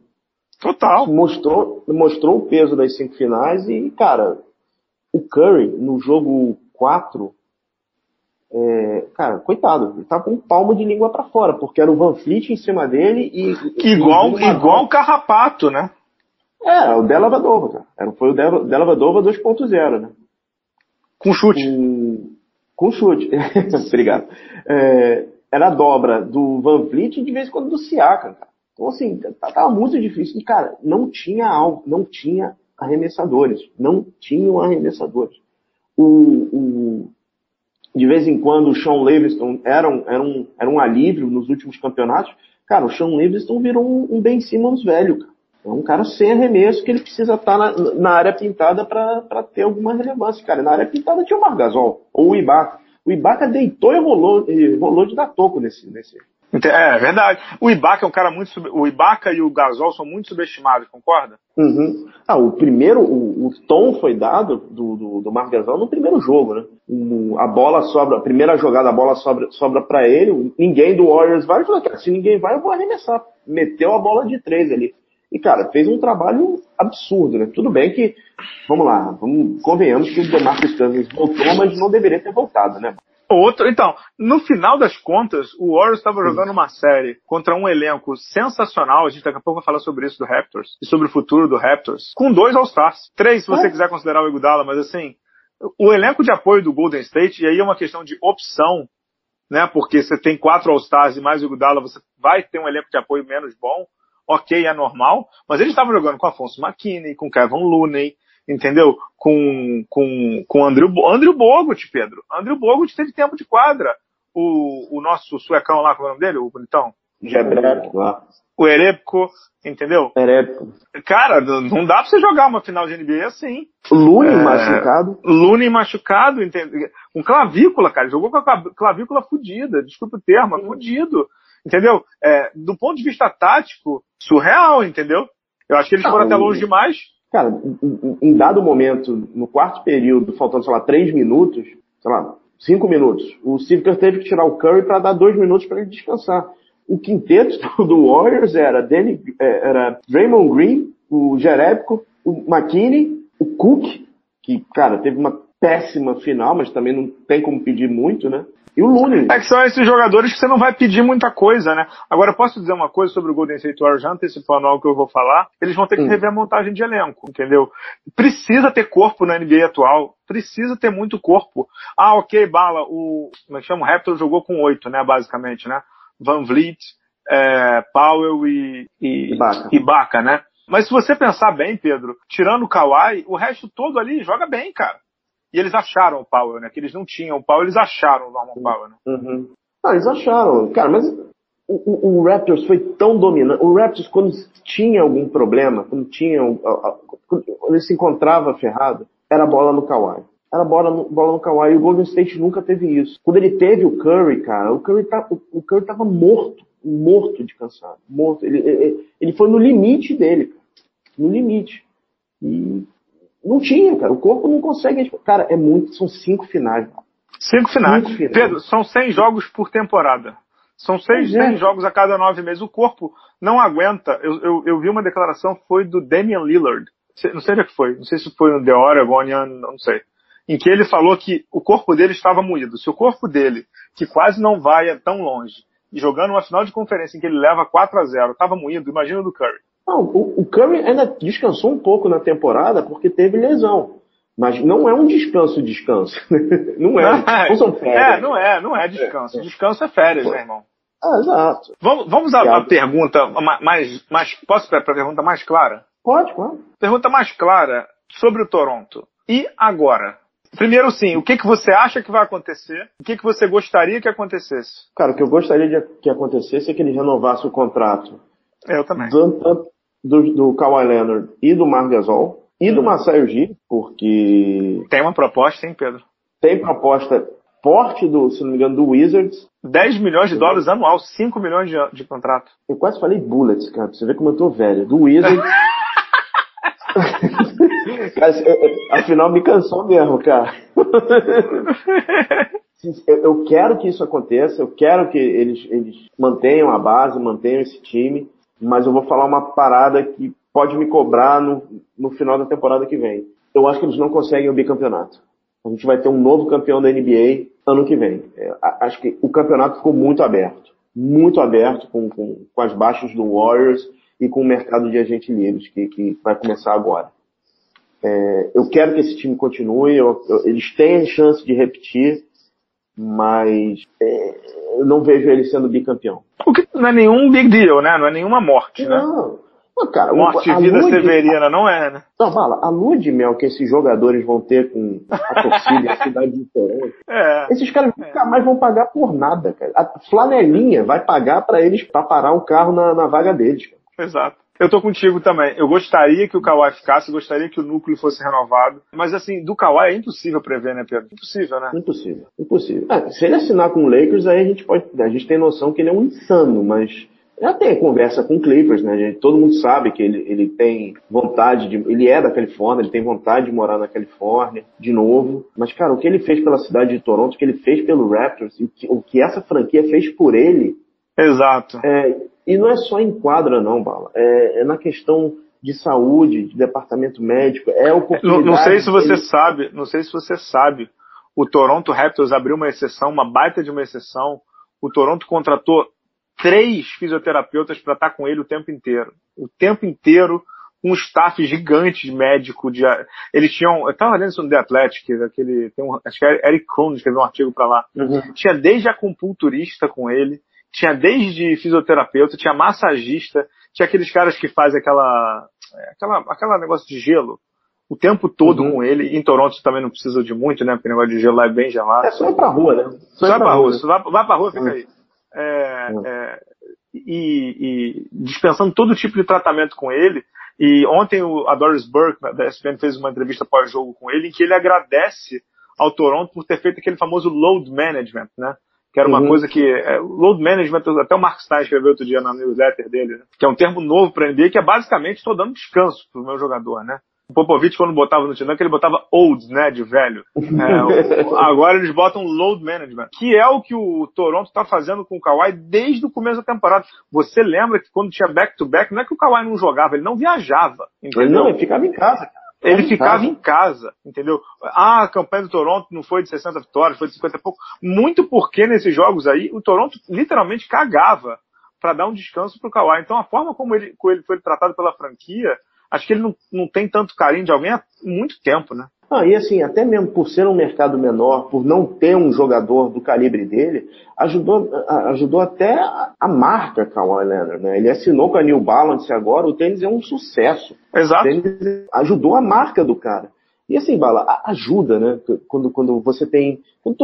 Total. Mostrou, mostrou o peso das cinco finais e, cara, o Curry, no jogo 4, é, cara, coitado, ele tá com um palmo de língua para fora, porque era o Van Fleet em cima dele e. Igual, e igual o Carrapato, né? É, o Della Vadova, cara. Foi o Della Vadova 2.0, né? Com chute. Com, com chute. Obrigado. É, era a dobra do Van Vliet e de vez em quando do Siakam, cara. Então, assim, tava tá, muito difícil. E, cara, não tinha algo, não tinha arremessadores. Não tinham arremessadores. O, o, de vez em quando o Sean Livingston era um, era, um, era um alívio nos últimos campeonatos. Cara, o Sean Livingston virou um, um Ben Simmons velho, cara. É um cara sem arremesso que ele precisa estar na, na área pintada para ter alguma relevância, cara. Na área pintada tinha o Margasol, ou o Ibaka. O Ibaka deitou e rolou, e rolou de dar toco nesse, nesse, é, verdade. O Ibaka é um cara muito. Sub... O Ibaka e o Gasol são muito subestimados, concorda? Uhum. Ah, o primeiro, o, o tom foi dado do, do, do Marc Gasol no primeiro jogo, né? O, a bola sobra, a primeira jogada, a bola sobra, sobra para ele, ninguém do Warriors vai e falou, cara, se ninguém vai, eu vou arremessar. Meteu a bola de três ali. E, cara, fez um trabalho absurdo, né? Tudo bem que, vamos lá, vamos, convenhamos que o DeMarcus Cousins voltou, mas não deveria ter voltado, né? Outro, então, no final das contas, o Warriors estava jogando uma série contra um elenco sensacional. A gente daqui a pouco vai falar sobre isso do Raptors e sobre o futuro do Raptors. Com dois All-Stars. Três, se você é. quiser considerar o Iguodala, mas assim, o elenco de apoio do Golden State, e aí é uma questão de opção, né? Porque você tem quatro All-Stars e mais o Iguodala, você vai ter um elenco de apoio menos bom. Ok, é normal. Mas eles estavam jogando com Afonso McKinney, com Kevin Looney, entendeu? Com, com, com Andrew, Andrew Bogut, Pedro. Andrew Bogut teve tempo de quadra. O, o nosso suecão lá, qual é o nome dele? O bonitão? Gebrebko lá. O Erebko, entendeu? Erebko. Cara, não dá pra você jogar uma final de NBA assim. Lune é, machucado. Lune machucado, entendeu? Com clavícula, cara. Jogou com a clavícula fudida. Desculpa o termo, Sim. fudido. Entendeu? É, do ponto de vista tático, surreal, entendeu? Eu acho que eles foram até longe demais. Cara, em, dado momento, no quarto período, faltando, sei lá, três minutos, sei lá, cinco minutos, o Steve teve que tirar o Curry para dar dois minutos para ele descansar. O quinteto do Warriors era, Danny, é, era Draymond Green, o Jerebko, o McKinney, o Cook, que, cara, teve uma péssima final, mas também não tem como pedir muito, né? E o Looney. É que são esses jogadores que você não vai pedir muita coisa, né? Agora, eu posso dizer uma coisa sobre o Golden State Warriors, já antecipando algo que eu vou falar. Eles vão ter que hum. rever a montagem de elenco, entendeu? Precisa ter corpo na NBA atual. Precisa ter muito corpo. Ah, ok, bala. O, como é que chama? O Raptor jogou com oito, né? Basicamente, né? Van Vliet, é, Powell e, e, Ibaka. e Baca, né? Mas se você pensar bem, Pedro, tirando o Kawhi, o resto todo ali joga bem, cara. E eles acharam o Powell, né? Que eles não tinham o Powell, eles acharam o Norman Powell, né? Uhum. Ah, eles acharam. Cara, mas o, o, o, Raptors foi tão dominante. O Raptors, quando tinha algum problema, quando tinha. Quando ele se encontrava ferrado, era bola no Kawhi. Era bola no, bola no Kawhi. E o Golden State nunca teve isso. Quando ele teve o Curry, cara, o Curry, tá, o, o Curry tava morto. Morto de cansado. Morto. Ele, ele, ele foi no limite dele, cara. No limite. E não tinha, cara. O corpo não consegue. Cara, é muito. São cinco finais. Cinco finais. Cinco finais. Pedro, são 100 jogos por temporada. São seis, é. jogos a cada nove meses. O corpo não aguenta. Eu, eu, eu, vi uma declaração, foi do Damian Lillard. Não sei o que foi. Não sei se foi no The Oregonian, não sei. Em que ele falou que o corpo dele estava moído. Se o corpo dele, que quase não vai tão longe, e jogando uma final de conferência em que ele leva 4 a 0 estava moído, imagina o do Curry. Não, o, o Curry ainda descansou um pouco na temporada porque teve lesão. Mas não é um descanso, descanso. não é. Não são férias. É, não é, não é descanso. Descanso é férias, né, irmão? Ah, exato. Vamos, vamos à, à pergunta mais, mais. Posso para a pergunta mais clara? Pode, claro. Pergunta mais clara sobre o Toronto. E agora? Primeiro sim, o que, que você acha que vai acontecer? O que, que você gostaria que acontecesse? Cara, o que eu gostaria de que acontecesse é que ele renovasse o contrato. Eu também. Tanto, do, do Kawhi Leonard e do Marc Gasol e do Marcelo Ugiri, porque... Tem uma proposta, hein, Pedro? Tem proposta forte do, se não me engano, do Wizards. 10 milhões de dólares anual, 5 milhões de, de contrato. Eu quase falei Bullets, cara, pra você ver como eu tô velho. Do Wizards... cara, afinal me cansou mesmo, cara. eu quero que isso aconteça, eu quero que eles, eles mantenham a base, mantenham esse time mas eu vou falar uma parada que pode me cobrar no, no final da temporada que vem. Eu acho que eles não conseguem o bicampeonato. A gente vai ter um novo campeão da NBA ano que vem. É, acho que o campeonato ficou muito aberto. Muito aberto com, com, com as baixas do Warriors e com o mercado de agentes livres que, que vai começar agora. É, eu quero que esse time continue, eu, eu, eles têm chance de repetir, mas é, eu não vejo ele sendo bicampeão. O que não é nenhum big deal, né? Não é nenhuma morte, né? Não. Pô, cara, morte e vida severina, não é, né? Não, fala, a lua de mel que esses jogadores vão ter com a torcida a cidade de Toronto, é, esses caras é. nunca mais vão pagar por nada, cara. A flanelinha vai pagar para eles pra parar o carro na, na vaga deles. Cara. Exato. Eu tô contigo também. Eu gostaria que o Kawhi ficasse, gostaria que o núcleo fosse renovado. Mas assim, do Kawhi é impossível prever, né, Pedro? Impossível, né? Impossível. Impossível. Ah, se ele assinar com o Lakers, aí a gente pode. A gente tem noção que ele é um insano, mas já tem conversa com o Clippers, né? Gente, todo mundo sabe que ele, ele tem vontade de. Ele é da Califórnia, ele tem vontade de morar na Califórnia de novo. Mas, cara, o que ele fez pela cidade de Toronto, o que ele fez pelo Raptors, o que, o que essa franquia fez por ele. Exato. É, e não é só em quadra, não, Bala. É, é na questão de saúde, de departamento médico, é oportunidade. Não, não sei se você ele... sabe, não sei se você sabe. O Toronto Raptors abriu uma exceção, uma baita de uma exceção. O Toronto contratou três fisioterapeutas para estar tá com ele o tempo inteiro. O tempo inteiro, um staff gigante médico. De, eles tinham. Eu estava lendo isso no The Athletic, aquele, tem um, acho que é Eric Krohn escreveu um artigo para lá. Uhum. Tinha desde acupunturista com ele, tinha desde fisioterapeuta, tinha massagista, tinha aqueles caras que fazem aquela, aquela, aquela negócio de gelo o tempo todo uhum. com ele. Em Toronto também não precisa de muito, né? Porque o negócio de gelo lá é bem gelado. É só ir pra rua, né? Só, só ir pra rua. rua. Vai, vai pra rua, fica uhum. aí. É, uhum. é, e, e, dispensando todo tipo de tratamento com ele. E ontem o, a Doris Burke, da ESPN, fez uma entrevista pós-jogo com ele, em que ele agradece ao Toronto por ter feito aquele famoso load management, né? Que era uma uhum. coisa que. É, load management, até o Mark Stein escreveu outro dia na newsletter dele, né? que é um termo novo para NBA, que é basicamente estou dando descanso pro meu jogador, né? O Popovich, quando botava no que ele botava old, né, de velho. É, agora eles botam load management, que é o que o Toronto está fazendo com o Kawhi desde o começo da temporada. Você lembra que quando tinha back-to-back, -back, não é que o Kawhi não jogava, ele não viajava. Entendeu? Ele não, ele ficava em casa, cara. Ele ficava em casa, entendeu? Ah, a campanha do Toronto não foi de 60 vitórias, foi de 50 e pouco. Muito porque nesses jogos aí, o Toronto literalmente cagava para dar um descanso pro Kawhi. Então a forma como ele, como ele foi tratado pela franquia, acho que ele não, não tem tanto carinho de alguém há muito tempo, né? Ah, e assim, até mesmo por ser um mercado menor, por não ter um jogador do calibre dele, ajudou, ajudou até a marca Kawhi Leonard, né? Ele assinou com a New Balance agora, o tênis é um sucesso. Exato. ajudou a marca do cara. E assim, Bala, ajuda, né? Quando, quando você tem. Quando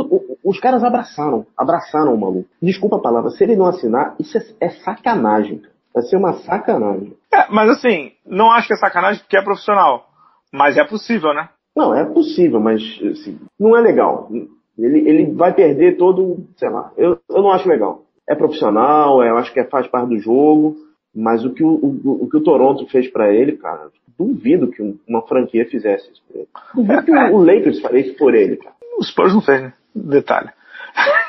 os caras abraçaram, abraçaram o maluco. Desculpa a palavra, se ele não assinar, isso é, é sacanagem. Vai ser uma sacanagem. É, mas assim, não acho que é sacanagem porque é profissional. Mas é possível, né? Não, é possível, mas assim, não é legal. Ele, ele vai perder todo, sei lá, eu, eu não acho legal. É profissional, eu acho que é, faz parte do jogo, mas o que o, o, o que o Toronto fez para ele, cara, duvido que uma franquia fizesse isso por ele. Duvido que o, Lakers faria isso por ele, cara. O Spurs não fez, né? Detalhe.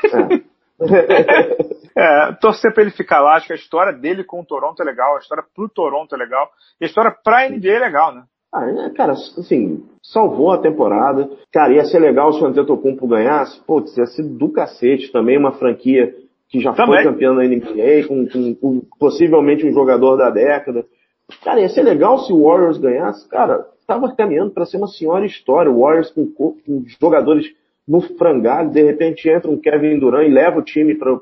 É. é, torcer para ele ficar lá, acho que a história dele com o Toronto é legal, a história pro Toronto é legal, e a história pra NBA é legal, né? Ah, é, cara, assim, salvou a temporada. Cara, ia ser legal se o Antetokounmpo ganhasse. Pô, ia ser do cacete também, uma franquia que já também. foi campeã da NBA, com, com, com, possivelmente um jogador da década. Cara, ia ser legal se o Warriors ganhasse. Cara, tava caminhando para ser uma senhora história. O Warriors com, com jogadores no frangalho, de repente entra um Kevin Durant e leva o time para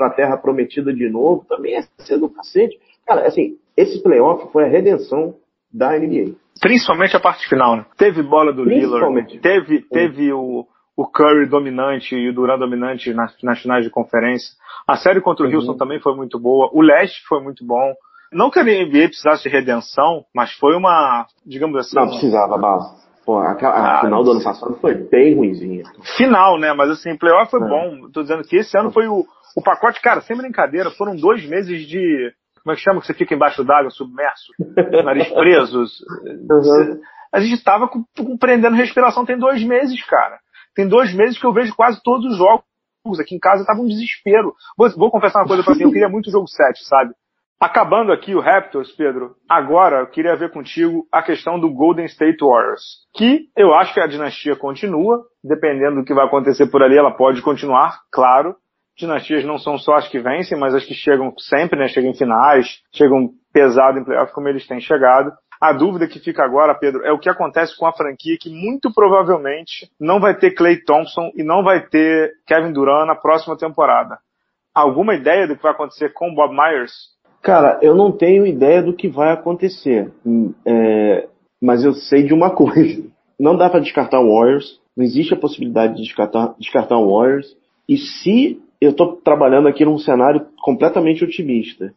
a terra prometida de novo. Também ia ser do cacete. Cara, assim, esse playoff foi a redenção da NBA. Principalmente a parte final, né? Teve bola do Lillard, teve, teve o, o Curry dominante e o Durant dominante nas, nas finais de conferência. A série contra o uhum. Houston também foi muito boa. O leste foi muito bom. Não que a NBA precisasse de redenção, mas foi uma, digamos assim. Não precisava, basta. Pô, a, a ah, final do ano passado foi bem ruimzinha. Final, né? Mas assim, playoff foi é. bom. Tô dizendo que esse ano foi o, o pacote, cara, sem brincadeira, foram dois meses de como é que chama que você fica embaixo d'água, submerso, nariz preso? Uhum. A gente estava compreendendo respiração tem dois meses, cara. Tem dois meses que eu vejo quase todos os jogos. Aqui em casa tava um desespero. Vou, vou confessar uma coisa pra você, eu queria muito o jogo 7, sabe? Acabando aqui o Raptors, Pedro, agora eu queria ver contigo a questão do Golden State Warriors. Que eu acho que a dinastia continua, dependendo do que vai acontecer por ali, ela pode continuar, claro dinastias não são só as que vencem, mas as que chegam sempre, né? Chegam em finais, chegam pesado em playoff como eles têm chegado. A dúvida que fica agora, Pedro, é o que acontece com a franquia que muito provavelmente não vai ter Clay Thompson e não vai ter Kevin Durant na próxima temporada. alguma ideia do que vai acontecer com o Bob Myers? Cara, eu não tenho ideia do que vai acontecer. É, mas eu sei de uma coisa. Não dá para descartar o Warriors. Não existe a possibilidade de descartar, descartar o Warriors. E se eu estou trabalhando aqui num cenário completamente otimista,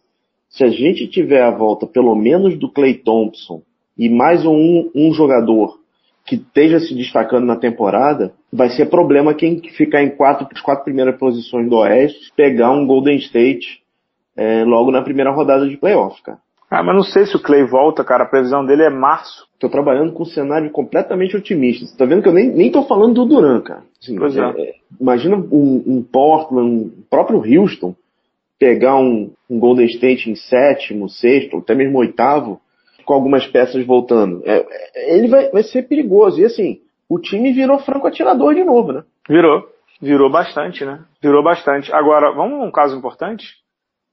se a gente tiver a volta pelo menos do Clay Thompson e mais um, um jogador que esteja se destacando na temporada, vai ser problema quem ficar em quatro, quatro primeiras posições do Oeste, pegar um Golden State é, logo na primeira rodada de playoff, cara. Ah, mas não sei se o Clay volta, cara. A previsão dele é março. Tô trabalhando com um cenário completamente otimista. Você tá vendo que eu nem, nem tô falando do Duran, cara. Assim, pois é. É, imagina um, um Portland, um próprio Houston, pegar um, um, Golden State em sétimo, sexto, até mesmo oitavo, com algumas peças voltando. É, é, ele vai, vai ser perigoso. E assim, o time virou franco atirador de novo, né? Virou. Virou bastante, né? Virou bastante. Agora, vamos a um caso importante?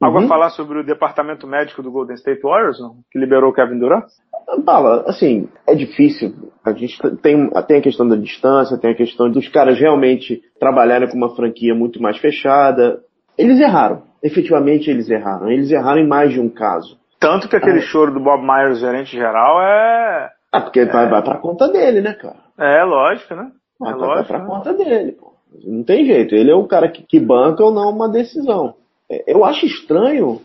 Algo uhum. a falar sobre o departamento médico do Golden State Warriors, não? que liberou o Kevin Durant? Bala, assim, é difícil. A gente tem, tem a questão da distância, tem a questão dos caras realmente trabalharem com uma franquia muito mais fechada. Eles erraram. Efetivamente eles erraram. Eles erraram em mais de um caso. Tanto que aquele ah. choro do Bob Myers, gerente geral, é. Ah, porque é... vai, vai pra conta dele, né, cara? É, lógico, né? É vai, lógico. Vai pra né? conta dele, pô. Não tem jeito. Ele é o cara que, que banca ou não uma decisão. É, eu acho estranho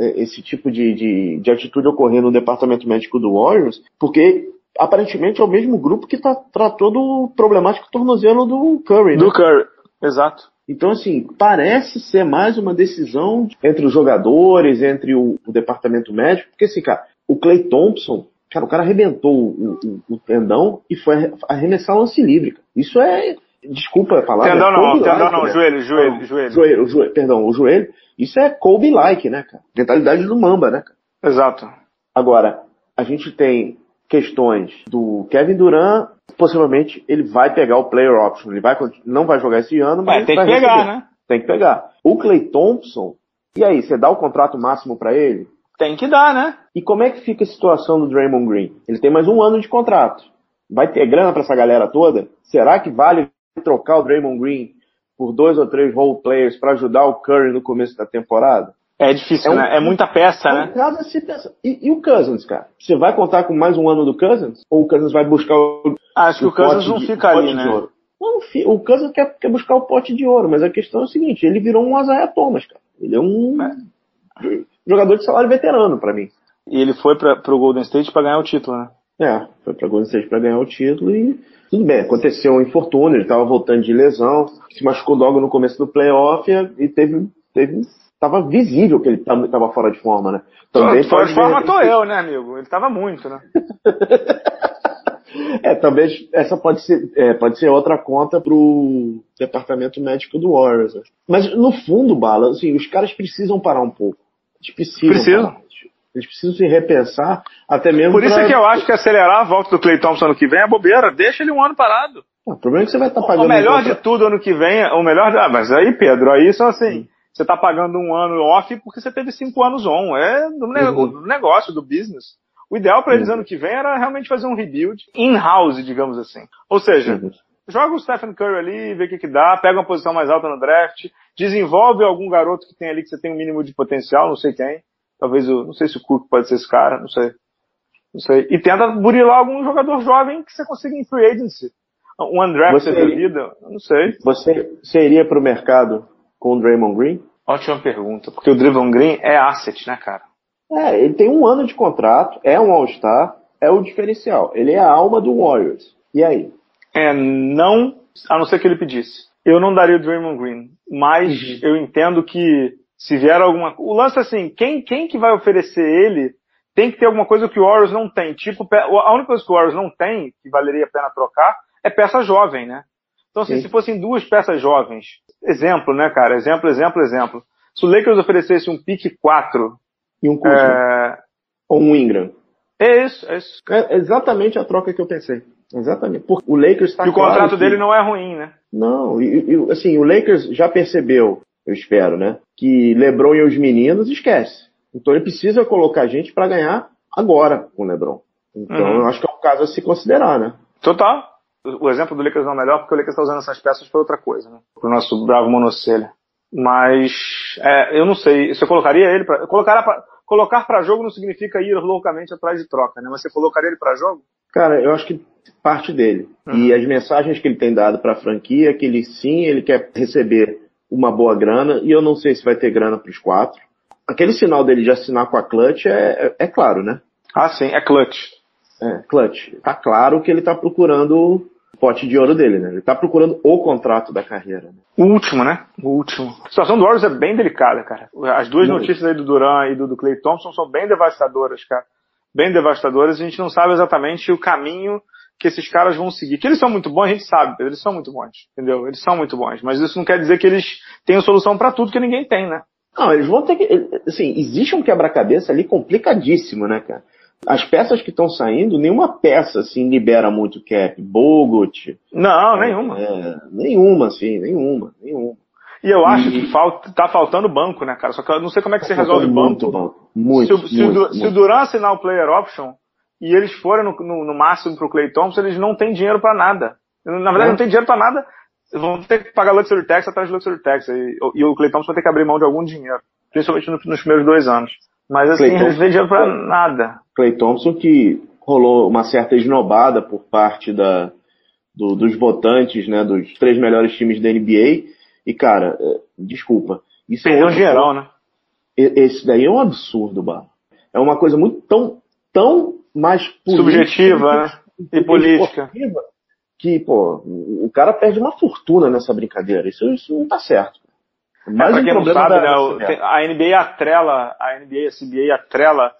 é, esse tipo de, de, de, atitude ocorrer no departamento médico do Warriors, porque aparentemente é o mesmo grupo que tá, tratou do problemático tornozelo do Curry. Né? Do Curry, exato. Então, assim, parece ser mais uma decisão entre os jogadores, entre o, o departamento médico, porque, assim, cara, o Clay Thompson, cara, o cara arrebentou o, o, o tendão e foi arremessar o lance livre. Isso é, Desculpa a palavra. Tendão não, tendão não, né? joelho, joelho, joelho. Joelho, joelho, perdão, o joelho. Isso é Kobe-like, né, cara? Mentalidade do Mamba, né, cara? Exato. Agora, a gente tem questões do Kevin Durant, possivelmente ele vai pegar o player option, ele vai, não vai jogar esse ano, mas é, tem que pegar, receber. né? Tem que pegar. O Clay Thompson, e aí, você dá o contrato máximo para ele? Tem que dar, né? E como é que fica a situação do Draymond Green? Ele tem mais um ano de contrato. Vai ter grana para essa galera toda? Será que vale trocar o Draymond Green por dois ou três role players para ajudar o Curry no começo da temporada? É difícil, é um, né? É muita peça, é né? Cada se pensa. E, e, o Cousins, cara? Você vai contar com mais um ano do Cousins? Ou o Cousins vai buscar o. Acho o que o Cousins não de, fica ali, né? Não, o Cousins quer, quer buscar o pote de ouro, mas a questão é o seguinte: ele virou um Isaiah Thomas, cara. Ele é um é. jogador de salário veterano para mim. E ele foi para o Golden State para ganhar o título, né? É, foi para Golden State para ganhar o título e tudo bem, aconteceu um infortúnio, ele estava voltando de lesão, se machucou logo no começo do playoff e teve, teve estava visível que ele estava fora de forma, né? Também fora de forma tô eu, né, amigo? Ele estava muito, né? é, talvez essa pode ser, é, pode ser outra conta pro departamento médico do Warriors. Né? Mas no fundo, Bala, assim, os caras precisam parar um pouco. Eles precisam. Precisam. Eles precisam se repensar, até mesmo. Por isso pra... é que eu acho que acelerar a volta do Clay Thompson ano que vem é bobeira. Deixa ele um ano parado. o problema é que você vai estar tá pagando. O melhor de tudo ano que vem, o melhor. Ah, mas aí, Pedro, aí são assim. Hum. Você está pagando um ano off porque você teve cinco anos on. É do, uhum. negócio, do business. O ideal para eles uhum. ano que vem era realmente fazer um rebuild in-house, digamos assim. Ou seja, uhum. joga o Stephen Curry ali, vê o que, que dá, pega uma posição mais alta no draft, desenvolve algum garoto que tem ali que você tem um mínimo de potencial, não sei quem Talvez o, não sei se o Cook pode ser esse cara, não sei. Não sei. E tenta burilar algum jogador jovem que você consiga em free agency. Um undrafted da vida, não sei. Você, você iria pro mercado com o Draymond Green? Ótima pergunta, porque o Draymond Green é asset, né, cara? É, ele tem um ano de contrato, é um All-Star, é o diferencial. Ele é a alma do Warriors. E aí? É, não, a não ser que ele pedisse. Eu não daria o Draymond Green, mas uhum. eu entendo que se vier alguma. O lance é assim, quem, quem que vai oferecer ele tem que ter alguma coisa que o Warriors não tem. Tipo, a única coisa que o Warriors não tem, que valeria a pena trocar, é peça jovem, né? Então, assim, se fossem duas peças jovens, exemplo, né, cara? Exemplo, exemplo, exemplo. Se o Lakers oferecesse um pique 4 e um Kuzma, é... ou um Ingram. É isso, é isso. É exatamente a troca que eu pensei. Exatamente. Porque o Lakers está E o claro contrato que... dele não é ruim, né? Não, e, e, assim, o Lakers já percebeu eu espero, né? Que LeBron e os meninos esquece. Então ele precisa colocar gente para ganhar agora com o LeBron. Então uhum. eu acho que é um caso a se considerar, né? Total. O exemplo do Lakers não é melhor porque o Lakers está usando essas peças para outra coisa, né? Para o nosso bravo monocelha. Mas é, eu não sei. Você colocaria ele para colocar para colocar para jogo não significa ir loucamente atrás de troca, né? Mas você colocaria ele para jogo? Cara, eu acho que parte dele. Uhum. E as mensagens que ele tem dado para a franquia é que ele sim, ele quer receber uma boa grana e eu não sei se vai ter grana para os quatro. Aquele sinal dele de assinar com a Clutch é, é, é claro, né? Ah, sim, é Clutch. É, Clutch. Tá claro que ele tá procurando pote de ouro dele, né? Ele tá procurando o contrato da carreira. Né? O último, né? O último. A situação do Warriors é bem delicada, cara. As duas Muito. notícias aí do Duran e do, do Clay Thompson são bem devastadoras, cara. Bem devastadoras. A gente não sabe exatamente o caminho que esses caras vão seguir. Que eles são muito bons, a gente sabe, eles são muito bons, entendeu? Eles são muito bons. Mas isso não quer dizer que eles tenham solução para tudo que ninguém tem, né? Não, eles vão ter que. Assim, existe um quebra-cabeça ali complicadíssimo, né, cara? As peças que estão saindo, nenhuma peça assim libera muito cap. Bogut. Não, nenhuma. É, nenhuma, assim, nenhuma, nenhuma. E eu acho que falta, tá faltando banco, né, cara? Só que eu não sei como é que você tá resolve muito banco. banco. Muito, se, muito, se, o, se o Duran assinar o player option e eles forem no, no, no máximo pro Clay Thompson, eles não têm dinheiro para nada. Na verdade, é. não tem dinheiro para nada. Vão ter que pagar luxury tax atrás de luxury tax. E, e o Clay Thompson vai ter que abrir mão de algum dinheiro. Principalmente no, nos primeiros dois anos. Mas assim, eles não têm dinheiro pra nada. Clay Thompson que rolou uma certa esnobada por parte da, do, dos votantes, né, dos três melhores times da NBA. E, cara, é, desculpa. Isso é um geral, né? Esse daí é um absurdo, Bar. É uma coisa muito tão, tão mais subjetiva né? e política. Que, pô, o cara perde uma fortuna nessa brincadeira. Isso, isso não tá certo. Mas é, pra quem não sabe, né, a NBA atrela, a NBA, a CBA atrela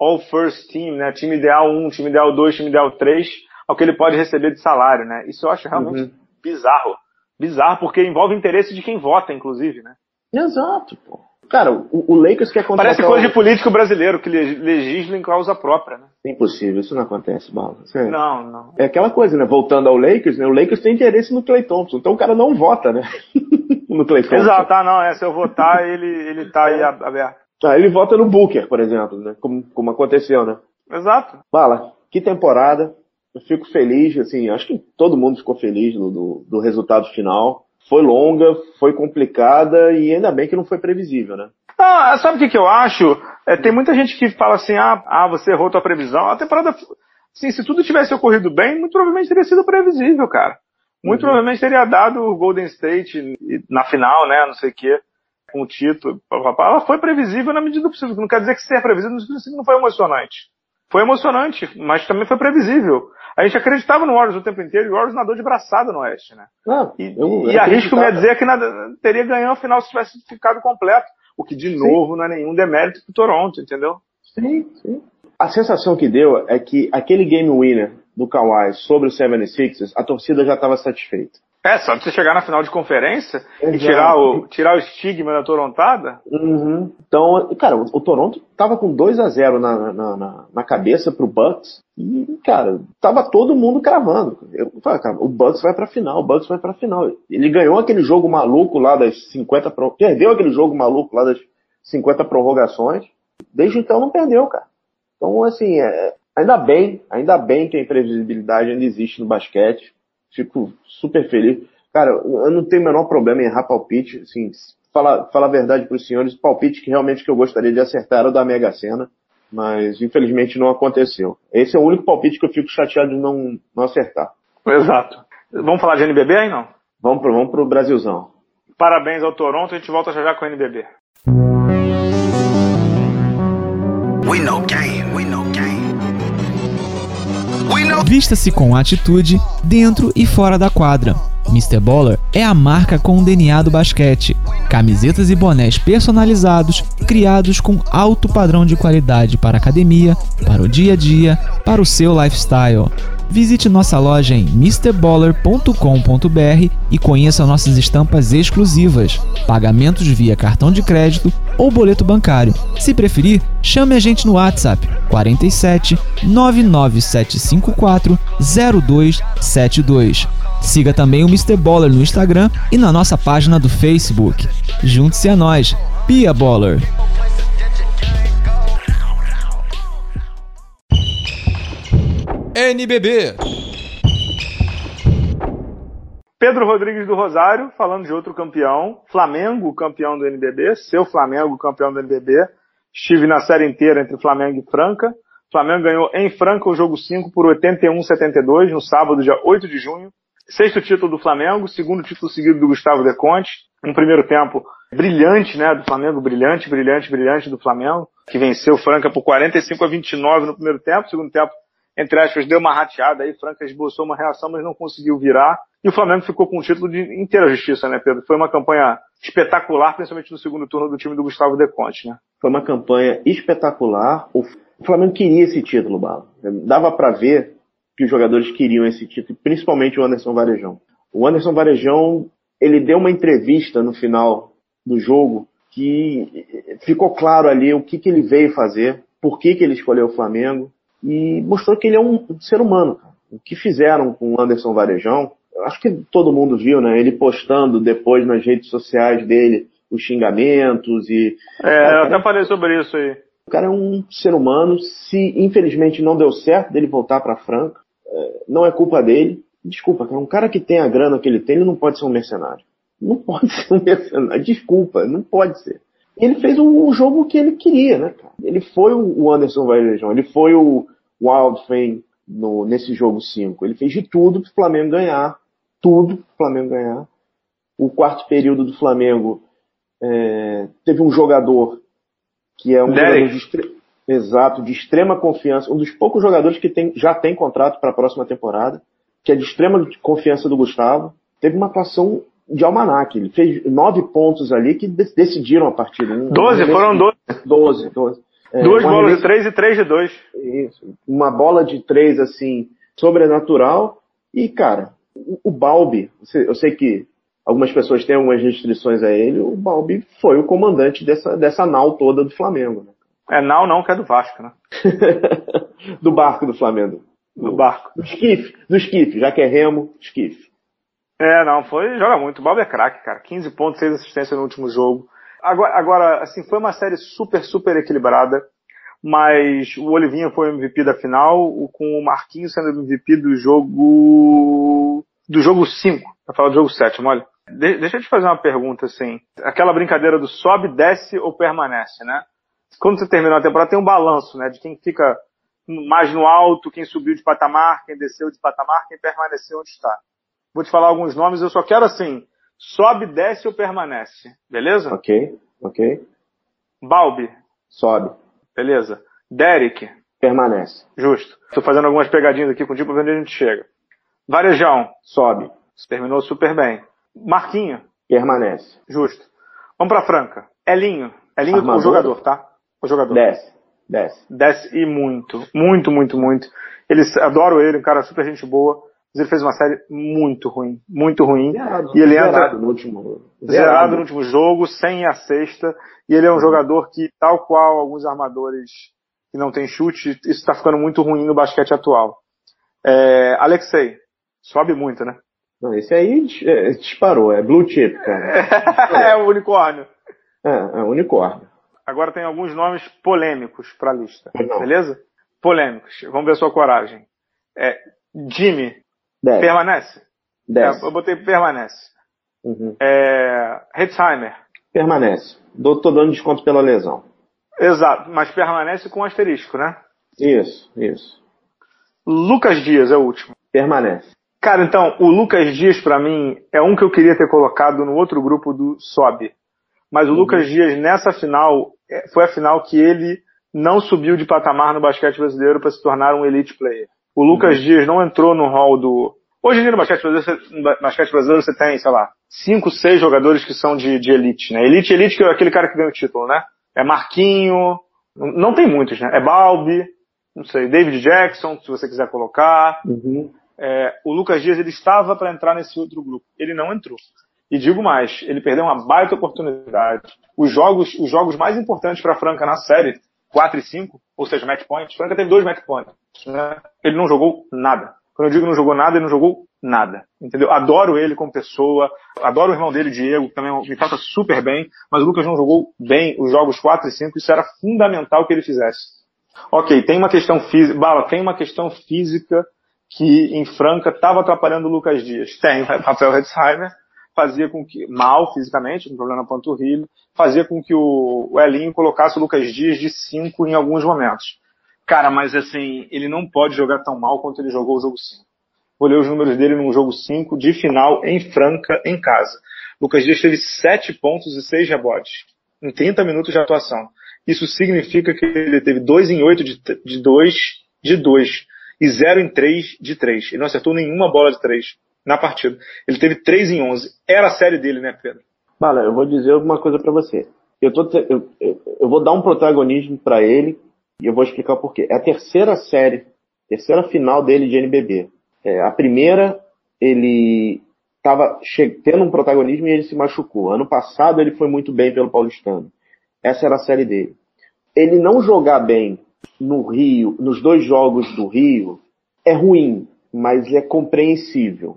All First Team, né, time ideal 1, time ideal 2, time ideal 3, ao que ele pode receber de salário, né? Isso eu acho realmente uhum. bizarro. Bizarro porque envolve interesse de quem vota, inclusive, né? Exato, pô. Cara, o, o Lakers quer contratar... Parece coisa de político brasileiro que legisla em causa própria, né? É impossível, isso não acontece, Bala. É... Não, não. É aquela coisa, né? Voltando ao Lakers, né? O Lakers tem interesse no Clay Thompson, então o cara não vota, né? no Clay Thompson. Exato, tá, não, é, se eu votar, ele, ele tá aí aberto. Ah, ele vota no Booker, por exemplo, né? Como, como aconteceu, né? Exato. Bala, que temporada. Eu fico feliz, assim, acho que todo mundo ficou feliz do, do, do resultado final. Foi longa, foi complicada e ainda bem que não foi previsível, né? Ah, sabe o que, que eu acho? É, tem muita gente que fala assim, ah, ah, você errou tua previsão. A temporada, assim, se tudo tivesse ocorrido bem, muito provavelmente teria sido previsível, cara. Muito uhum. provavelmente teria dado o Golden State na final, né, não sei o quê, com o título. Ela foi previsível na medida do possível. Não quer dizer que ser previsível não foi emocionante. Foi emocionante, mas também foi previsível. A gente acreditava no Warriors o tempo inteiro e o Warriors nadou de braçada no Oeste, né? E, eu, e arrisco-me a dizer que nada, teria ganhado o final se tivesse ficado completo. O que, de sim. novo, não é nenhum demérito pro Toronto, entendeu? Sim, sim. A sensação que deu é que aquele game winner do Kawhi sobre o 76ers, a torcida já estava satisfeita. É, só de você chegar na final de conferência Exato. e tirar o, tirar o estigma da Torontada. Uhum. Então, cara, o, o, Toronto tava com 2 a 0 na, na, na, na, cabeça pro Bucks e, cara, tava todo mundo cravando. Eu falei, cara, o Bucks vai pra final, o Bucks vai pra final. Ele ganhou aquele jogo maluco lá das 50, pro... perdeu aquele jogo maluco lá das 50 prorrogações. Desde então não perdeu, cara. Então, assim, é, ainda bem, ainda bem que a imprevisibilidade ainda existe no basquete Fico super feliz. Cara, eu não tenho o menor problema em errar palpite. Assim, falar, falar a verdade para os senhores, palpite que realmente que eu gostaria de acertar era o da Mega Sena, mas infelizmente não aconteceu. Esse é o único palpite que eu fico chateado de não, não acertar. Exato. Vamos falar de NBB aí não? Vamos pro, vamos pro Brasilzão. Parabéns ao Toronto, a gente volta já já com o NBB. Vista-se com atitude dentro e fora da quadra. Mr. Baller é a marca com o DNA do basquete. Camisetas e bonés personalizados, criados com alto padrão de qualidade para a academia, para o dia a dia, para o seu lifestyle. Visite nossa loja em mrballer.com.br e conheça nossas estampas exclusivas, pagamentos via cartão de crédito ou boleto bancário. Se preferir, chame a gente no WhatsApp 47 99754 0272. Siga também o Mr. Baller no Instagram e na nossa página do Facebook. Junte-se a nós, Pia Baller. NBB. Pedro Rodrigues do Rosário, falando de outro campeão. Flamengo, campeão do NBB. Seu Flamengo, campeão do NBB. Estive na série inteira entre Flamengo e Franca. Flamengo ganhou em Franca o jogo 5 por 81-72 no sábado, dia 8 de junho. Sexto título do Flamengo, segundo título seguido do Gustavo De Conte. Um primeiro tempo brilhante, né, do Flamengo, brilhante, brilhante, brilhante do Flamengo, que venceu Franca por 45 a 29 no primeiro tempo. Segundo tempo, entre aspas, deu uma rateada aí, Franca esboçou uma reação, mas não conseguiu virar. E o Flamengo ficou com um título de inteira justiça, né, Pedro? Foi uma campanha espetacular, principalmente no segundo turno do time do Gustavo De Conte, né? Foi uma campanha espetacular. O Flamengo queria esse título, Bala. Dava para ver que os jogadores queriam esse título, principalmente o Anderson Varejão. O Anderson Varejão, ele deu uma entrevista no final do jogo que ficou claro ali o que, que ele veio fazer, por que, que ele escolheu o Flamengo e mostrou que ele é um ser humano. Cara. O que fizeram com o Anderson Varejão, acho que todo mundo viu, né? Ele postando depois nas redes sociais dele os xingamentos e. É, eu até falei sobre isso aí. O cara é um ser humano. Se infelizmente não deu certo dele voltar para Franca, não é culpa dele. Desculpa, cara. Um cara que tem a grana que ele tem, ele não pode ser um mercenário. Não pode ser um mercenário. Desculpa, não pode ser. Ele fez o, jogo que ele queria, né, cara? Ele foi o Anderson Varejão, ele foi o Wild Fan no, nesse jogo 5. Ele fez de tudo pro Flamengo ganhar. Tudo pro Flamengo ganhar. O quarto período do Flamengo é, teve um jogador que é um jogador de, exato, de extrema confiança, um dos poucos jogadores que tem, já tem contrato para a próxima temporada, que é de extrema confiança do Gustavo. Teve uma atuação de almanac. Ele fez nove pontos ali que decidiram a partida. Um, doze, foram doze. Doze, doze. É, Duas bolas de três e três de dois. Isso. Uma bola de três, assim, sobrenatural. E, cara, o, o Balbi, eu sei que algumas pessoas têm algumas restrições a ele, o Balbi foi o comandante dessa, dessa nau toda do Flamengo. Né? É nau não, que é do Vasco, né? do barco do Flamengo. Do, do barco. Do esquife, do esquife, já que é remo, esquife. É, não, foi, joga muito. O Balbi é craque, cara. 15 pontos, 6 assistências no último jogo. Agora, agora, assim, foi uma série super, super equilibrada, mas o Olivinha foi o MVP da final, com o Marquinhos sendo MVP do jogo, do jogo 5, pra falar do jogo 7, olha. De, deixa eu te fazer uma pergunta, assim. Aquela brincadeira do sobe, desce ou permanece, né? Quando você terminou a temporada, tem um balanço, né? De quem fica mais no alto, quem subiu de patamar, quem desceu de patamar, quem permaneceu onde está. Vou te falar alguns nomes, eu só quero assim, sobe, desce ou permanece, beleza? Ok, ok. Balbi. Sobe. Beleza. Derek. Permanece. Justo. Estou fazendo algumas pegadinhas aqui contigo para ver onde a gente chega. Varejão. Sobe. Terminou super bem. Marquinho. Permanece. Justo. Vamos para Franca. Elinho. Elinho, Armador. o jogador, tá? O jogador. Desce. Desce. Desce e muito. Muito, muito, muito. Eles, adoro ele, um cara super gente boa. Mas ele fez uma série muito ruim, muito ruim. Zerado, e ele zerado entra no último zerado. zerado no último jogo, sem a sexta. E ele é um jogador que, tal qual alguns armadores que não tem chute, isso está ficando muito ruim no basquete atual. É, Alexei, sobe muito, né? Não, esse aí é, disparou, é blue chip, cara. é o unicórnio. É, é o unicórnio. Agora tem alguns nomes polêmicos para a lista, beleza? Polêmicos. Vamos ver a sua coragem. É, Jimmy, Dez. Permanece? Dez. É, eu botei permanece. Uhum. É, Hetzheimer. Permanece. Dou, tô dando desconto pela lesão. Exato, mas permanece com asterisco, né? Isso, isso. Lucas Dias é o último. Permanece. Cara, então, o Lucas Dias para mim é um que eu queria ter colocado no outro grupo do Sobe. Mas o uhum. Lucas Dias nessa final foi a final que ele não subiu de patamar no basquete brasileiro para se tornar um elite player. O Lucas uhum. Dias não entrou no hall do. Hoje em dia no basquete brasileiro, você, no basquete brasileiro você tem, sei lá, cinco, seis jogadores que são de, de elite, né? Elite, elite que é aquele cara que ganha o título, né? É Marquinho, não tem muitos, né? É Balbi, não sei, David Jackson, se você quiser colocar. Uhum. É, o Lucas Dias ele estava para entrar nesse outro grupo, ele não entrou. E digo mais, ele perdeu uma baita oportunidade. Os jogos, os jogos mais importantes para Franca na série 4 e 5, ou seja, match point. Franca teve dois match points. Né? Ele não jogou nada. Quando eu digo não jogou nada, ele não jogou nada. Entendeu? Adoro ele como pessoa, adoro o irmão dele, Diego, que também me trata super bem, mas o Lucas não jogou bem os jogos 4 e 5, isso era fundamental que ele fizesse. Ok, tem uma questão física, Bala, tem uma questão física que em Franca estava atrapalhando o Lucas Dias? Tem, Rafael Hetzheimer fazia com que, mal fisicamente, com problema na panturrilha, fazia com que o, o Elinho colocasse o Lucas Dias de 5 em alguns momentos. Cara, mas assim, ele não pode jogar tão mal quanto ele jogou o jogo 5. Vou ler os números dele no jogo 5 de final em Franca, em casa. Lucas Dias teve 7 pontos e 6 rebotes em 30 minutos de atuação. Isso significa que ele teve 2 em 8 de 2 de 2 e 0 em 3 de 3. Ele não acertou nenhuma bola de 3 na partida. Ele teve 3 em 11. Era a série dele, né, Pedro? Bala, eu vou dizer uma coisa para você. Eu, tô, eu, eu, vou dar um protagonismo para ele e eu vou explicar por quê. É a terceira série, terceira final dele de NBB. É, a primeira, ele estava tendo um protagonismo e ele se machucou. Ano passado ele foi muito bem pelo Paulistano. Essa era a série dele. Ele não jogar bem no Rio, nos dois jogos do Rio, é ruim, mas é compreensível.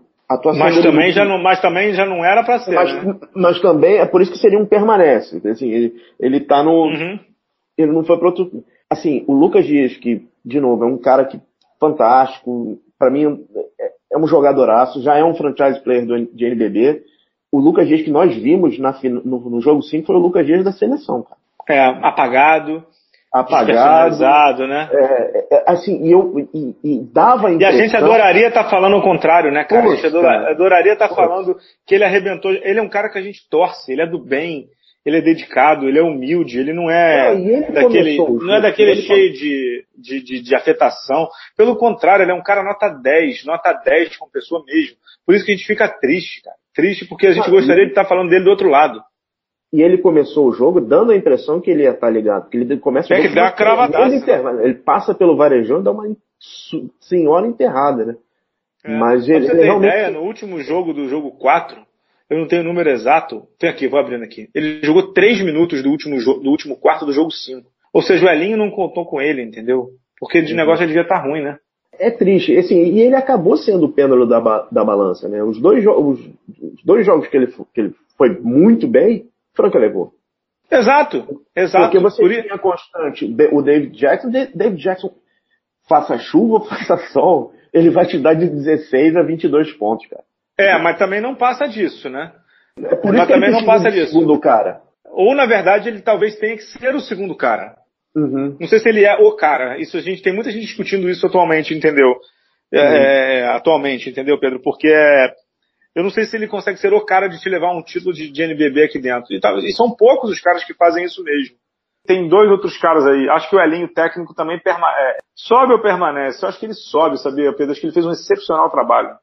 Mas também, já não, mas também já não era para ser. Mas, né? mas, também é por isso que seria um permanece. Assim, ele, ele tá no. Uhum. Ele não foi para outro. Assim, o Lucas Dias, que, de novo, é um cara que fantástico. Para mim, é, é um jogadoraço, já é um franchise player do, de NBB. O Lucas Dias que nós vimos na, no, no jogo 5 foi o Lucas Dias da seleção, cara. É, apagado. Apagado. né? É, é, é, assim, e, eu, e, e dava a impressão... E a gente adoraria estar tá falando o contrário, né, cara? Poxa, a gente adora, adoraria estar tá falando que ele arrebentou. Ele é um cara que a gente torce, ele é do bem, ele é dedicado, ele é humilde, ele não é ele daquele, não é daquele cheio de, de, de, de, afetação. Pelo contrário, ele é um cara nota 10, nota 10 com pessoa mesmo. Por isso que a gente fica triste, cara. Triste porque a gente ah, gostaria de estar falando dele do outro lado. E ele começou o jogo dando a impressão que ele ia estar ligado. Que ele começa é que dá a Ele, ele passa pelo varejão e dá uma senhora enterrada, né? É, Mas ele, você ele realmente... ideia, no último jogo do jogo 4, eu não tenho o número exato. Tem aqui, vou abrindo aqui. Ele jogou 3 minutos do último, do último quarto do jogo 5. Ou seja, o Elinho não contou com ele, entendeu? Porque de uhum. negócio ele devia estar tá ruim, né? É triste. Assim, e ele acabou sendo o pêndulo da, da balança, né? Os dois, os, os dois jogos que ele, que ele foi muito bem, Franca levou. Exato, exato. Porque você Por tinha constante o David Jackson, David Jackson, faça chuva, faça sol, ele vai te dar de 16 a 22 pontos, cara. É, mas também não passa disso, né? É por mas também não passa disso. Segundo cara. Ou na verdade ele talvez tenha que ser o segundo cara. Uhum. Não sei se ele é o cara. Isso a gente tem muita gente discutindo isso atualmente, entendeu? É, uhum. É, atualmente, entendeu, Pedro? Porque é, eu não sei se ele consegue ser o cara de te levar um título de, de NBB aqui dentro. E, tá, e, são poucos os caras que fazem isso mesmo. Tem dois outros caras aí. Acho que o Elinho técnico também permanece. É, sobe ou permanece? Eu acho que ele sobe, sabia, Pedro? Acho que ele fez um excepcional trabalho.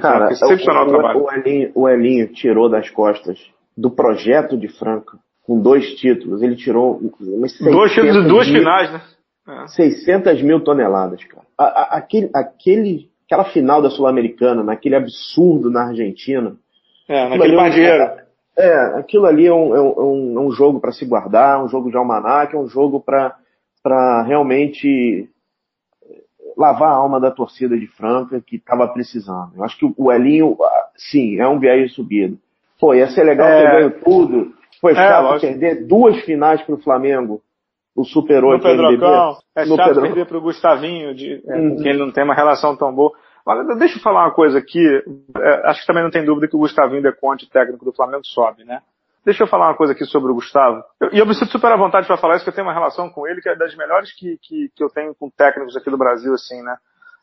Cara, excepcional o, trabalho. O Elinho, o Elinho tirou das costas do projeto de Franca, com dois títulos, ele tirou dois títulos e duas mil, finais, né? É. 600 mil toneladas, cara. A, a, aquele, aquele, aquela final da Sul-Americana, naquele absurdo na Argentina. É, naquele par é, é, aquilo ali é um, é um, é um jogo para se guardar, um jogo de almanac, é um jogo para realmente lavar a alma da torcida de Franca que estava precisando. Eu acho que o Elinho, ah, sim, é um viés subido. Pô, ia ser legal é... ter ganho tudo. Foi é, chato perder duas finais para o Flamengo. O Super 8 no Pedrocão, É no chato Pedro... perder para o Gustavinho, de, é, uhum. com quem ele não tem uma relação tão boa. Olha, deixa eu falar uma coisa aqui. É, acho que também não tem dúvida que o Gustavinho Deconte, técnico do Flamengo, sobe, né? Deixa eu falar uma coisa aqui sobre o Gustavo. E eu, me sinto super à vontade para falar isso, que eu tenho uma relação com ele que é das melhores que, que, que eu tenho com técnicos aqui do Brasil, assim, né?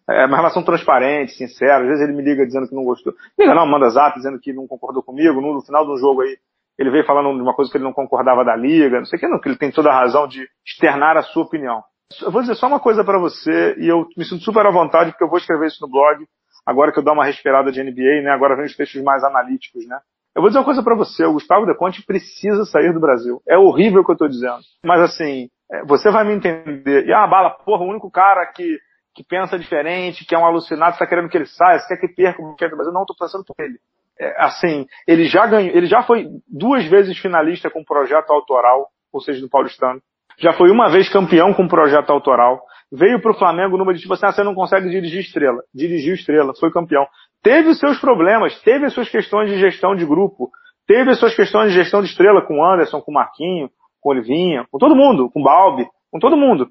É uma relação transparente, sincera. Às vezes ele me liga dizendo que não gostou. Liga não, manda zap dizendo que não concordou comigo. No, final do jogo aí, ele veio falando de uma coisa que ele não concordava da liga, não sei o que, não, que ele tem toda a razão de externar a sua opinião. Eu vou dizer só uma coisa para você, e eu me sinto super à vontade, porque eu vou escrever isso no blog, agora que eu dou uma respirada de NBA, né? Agora vem os textos mais analíticos, né? Eu vou dizer uma coisa para você, o Gustavo De Conte precisa sair do Brasil. É horrível o que eu estou dizendo. Mas assim, é, você vai me entender. E ah, bala, porra, o único cara que, que pensa diferente, que é um alucinado, está querendo que ele saia, você quer que perca o do Brasil. Não, estou pensando por ele. É, assim, ele já ganhou, ele já foi duas vezes finalista com projeto autoral, ou seja, do Paulistano. Já foi uma vez campeão com projeto autoral. Veio para o Flamengo numa de tipo assim, ah, você não consegue dirigir estrela. Dirigiu estrela, foi campeão teve os seus problemas, teve as suas questões de gestão de grupo, teve as suas questões de gestão de estrela com o Anderson, com o Marquinho, com o Olivinha, com todo mundo, com o Balbi, com todo mundo.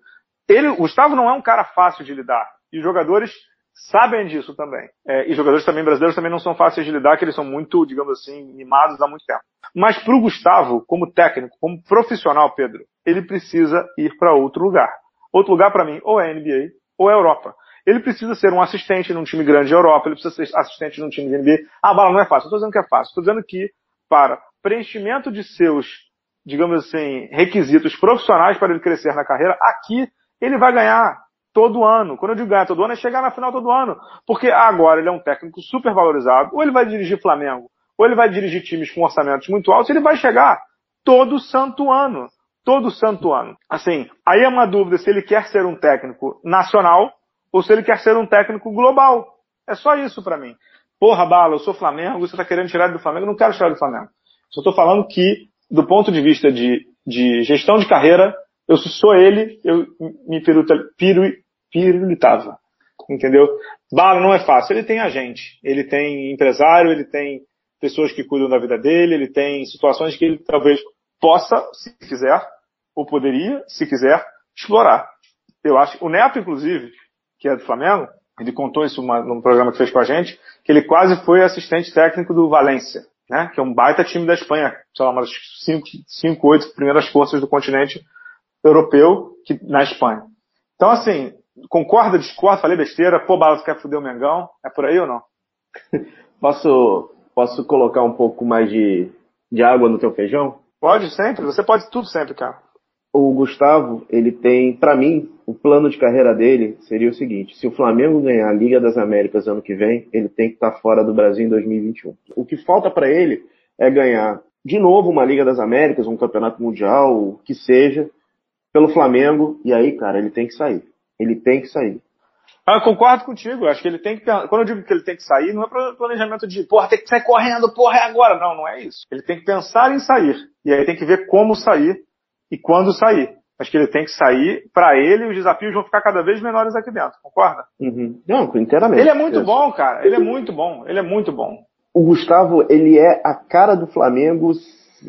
Ele, o Gustavo não é um cara fácil de lidar. E os jogadores sabem disso também. É, e jogadores também brasileiros também não são fáceis de lidar, que eles são muito, digamos assim, mimados há muito tempo. Mas para o Gustavo, como técnico, como profissional, Pedro, ele precisa ir para outro lugar. Outro lugar para mim, ou é NBA ou é Europa. Ele precisa ser um assistente num time grande de Europa, ele precisa ser assistente num time de NBA. Ah, bala, não é fácil. Estou dizendo que é fácil. Estou dizendo que para preenchimento de seus, digamos assim, requisitos profissionais para ele crescer na carreira, aqui ele vai ganhar todo ano. Quando eu digo ganhar todo ano, é chegar na final todo ano. Porque agora ele é um técnico super valorizado, ou ele vai dirigir Flamengo, ou ele vai dirigir times com orçamentos muito altos, ele vai chegar todo santo ano. Todo santo ano. Assim, aí é uma dúvida se ele quer ser um técnico nacional ou se ele quer ser um técnico global. É só isso para mim. Porra, Bala, eu sou Flamengo, você tá querendo tirar do Flamengo, eu não quero tirar do Flamengo. Só tô falando que, do ponto de vista de, de gestão de carreira, eu sou ele, eu me pirulitava. Entendeu? Bala não é fácil. Ele tem agente, ele tem empresário, ele tem pessoas que cuidam da vida dele, ele tem situações que ele talvez possa, se quiser, ou poderia, se quiser, explorar. Eu acho, o Neto, inclusive, que é do Flamengo, ele contou isso uma, num programa que fez com a gente, que ele quase foi assistente técnico do Valência, né? Que é um baita time da Espanha, sei lá, umas 5, 5, 8 primeiras forças do continente europeu que, na Espanha. Então, assim, concorda, discorda, falei besteira, pô, Bala, quer fuder o Mengão? É por aí ou não? posso, posso colocar um pouco mais de, de água no teu feijão? Pode, sempre. Você pode tudo sempre, cara. O Gustavo, ele tem, para mim, o plano de carreira dele seria o seguinte: se o Flamengo ganhar a Liga das Américas ano que vem, ele tem que estar tá fora do Brasil em 2021. O que falta para ele é ganhar de novo uma Liga das Américas, um campeonato mundial, o que seja, pelo Flamengo, e aí, cara, ele tem que sair. Ele tem que sair. Ah, eu concordo contigo. Acho que ele tem que. Quando eu digo que ele tem que sair, não é planejamento de, porra, tem que sair correndo, porra, é agora. Não, não é isso. Ele tem que pensar em sair. E aí tem que ver como sair e quando sair. Acho que ele tem que sair. Para ele, os desafios vão ficar cada vez menores aqui dentro. Concorda? Uhum. Não, inteiramente. Ele é muito bom, cara. Ele é muito bom. Ele é muito bom. O Gustavo, ele é a cara do Flamengo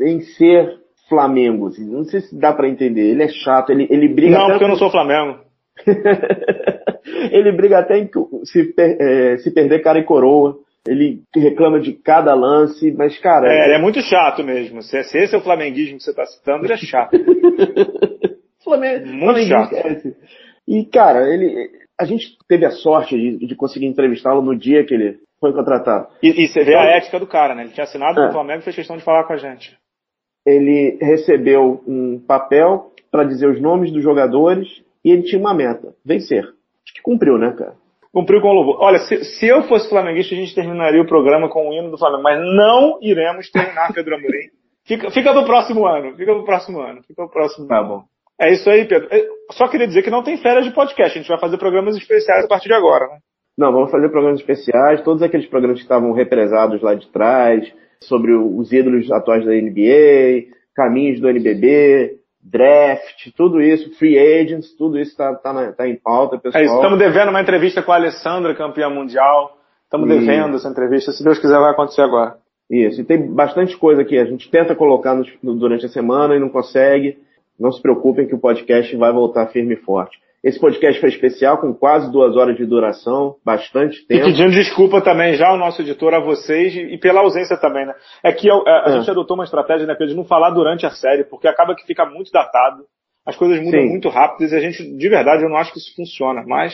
em ser Flamengo. Não sei se dá para entender. Ele é chato, ele, ele briga. Não, porque eu não sou Flamengo. ele briga até em se, é, se perder cara e coroa. Ele reclama de cada lance, mas, cara. É, ele é muito chato mesmo. Se esse é o flamenguismo que você está citando, ele é chato. Flamengo, muito chato. É e, cara, ele. A gente teve a sorte de, de conseguir entrevistá-lo no dia que ele foi contratado. E, e você vê a então, ética do cara, né? Ele tinha assinado é. com o Flamengo e fez questão de falar com a gente ele recebeu um papel para dizer os nomes dos jogadores e ele tinha uma meta, vencer. Acho que cumpriu, né, cara? Cumpriu com o louvor. Olha, se, se, eu fosse flamenguista, a gente terminaria o programa com o hino do Flamengo, mas não iremos terminar, Pedro Amorim. Fica, fica pro próximo ano, fica pro próximo ano, fica pro próximo Tá bom. É isso aí, Pedro. Só queria dizer que não tem férias de podcast, a gente vai fazer programas especiais a partir de agora, né? Não, vamos fazer programas especiais, todos aqueles programas que estavam represados lá de trás, sobre os ídolos atuais da NBA, caminhos do NBB, draft, tudo isso, free agents, tudo isso está tá, tá em pauta, pessoal. É isso, estamos devendo uma entrevista com a Alessandra, campeã mundial. Estamos devendo essa entrevista, se Deus quiser vai acontecer agora. Isso, e tem bastante coisa aqui, a gente tenta colocar no, durante a semana e não consegue. Não se preocupem que o podcast vai voltar firme e forte. Esse podcast foi especial, com quase duas horas de duração, bastante tempo. E pedindo desculpa também já ao nosso editor, a vocês, e pela ausência também, né? É que a, a é. gente adotou uma estratégia, né, de não falar durante a série, porque acaba que fica muito datado, as coisas mudam Sim. muito rápido, e a gente, de verdade, eu não acho que isso funciona, mas...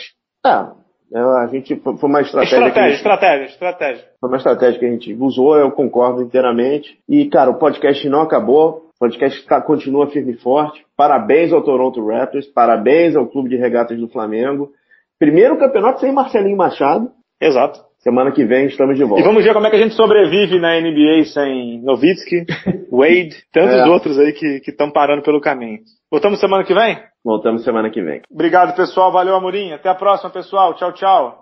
É, a gente, foi uma estratégia... Estratégia, gente, estratégia, estratégia. Foi uma estratégia que a gente usou, eu concordo inteiramente. E, cara, o podcast não acabou, o podcast tá, continua firme e forte. Parabéns ao Toronto Raptors, parabéns ao Clube de Regatas do Flamengo. Primeiro campeonato sem Marcelinho Machado. Exato. Semana que vem estamos de volta. E vamos ver como é que a gente sobrevive na NBA sem Novitsky, Wade, tantos é. outros aí que estão parando pelo caminho. Voltamos semana que vem? Voltamos semana que vem. Obrigado, pessoal. Valeu, Amorim. Até a próxima, pessoal. Tchau, tchau.